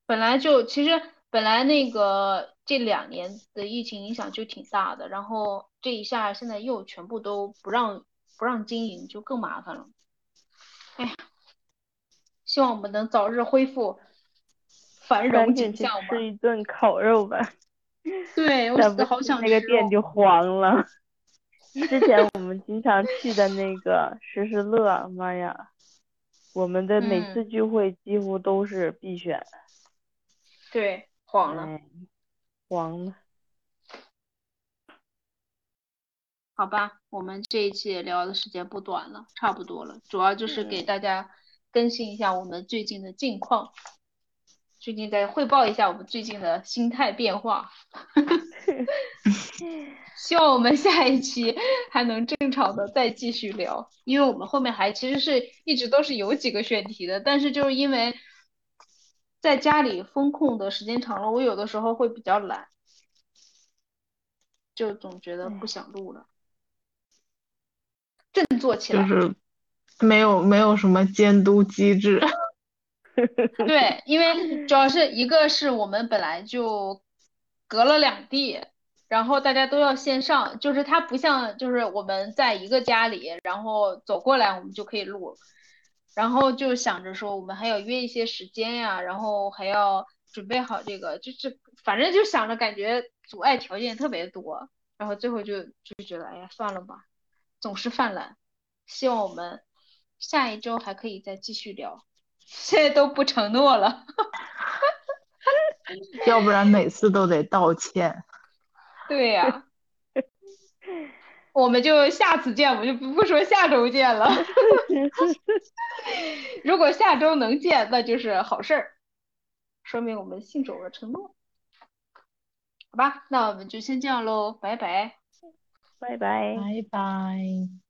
本来就其实本来那个这两年的疫情影响就挺大的，然后这一下现在又全部都不让不让经营，就更麻烦了。哎呀，希望我们能早日恢复繁荣景象吧。吃一顿烤肉吧，对，我再不死好想去那个。店就黄了。之前我们经常去的那个时时乐，妈呀，我们的每次嗯，聚会几乎都是必选，对，黄了。哎，黄了。好吧，我们这一期也聊的时间不短了，差不多了。主要就是给嗯，大家更新一下我们最近的近况，最近再汇报一下我们最近的心态变化。(laughs) 希望我们下一期还能正常的再继续聊，因为我们后面还其实是一直都是有几个选题的，但是就是因为在家里风控的时间长了，我有的时候会比较懒，就总觉得不哎，想录了，振作起来。就是没有没有什么监督机制。(laughs) (laughs) 对，因为主要是一个是我们本来就隔了两地，然后大家都要线上，就是它不像就是我们在一个家里，然后走过来我们就可以录，然后就想着说我们还要约一些时间呀，然后还要准备好这个，就是反正就想着感觉阻碍条件特别多，然后最后就就觉得哎呀算了吧，总是犯懒，希望我们下一周还可以再继续聊。(laughs) 现在都不承诺了。(laughs) 要不然每次都得道歉。对呀，(laughs) 我们就下次见，我们就不不说下周见了。(laughs) 如果下周能见，那就是好事儿，说明我们信守了承诺。好吧，那我们就先这样喽，拜拜。拜拜。拜拜。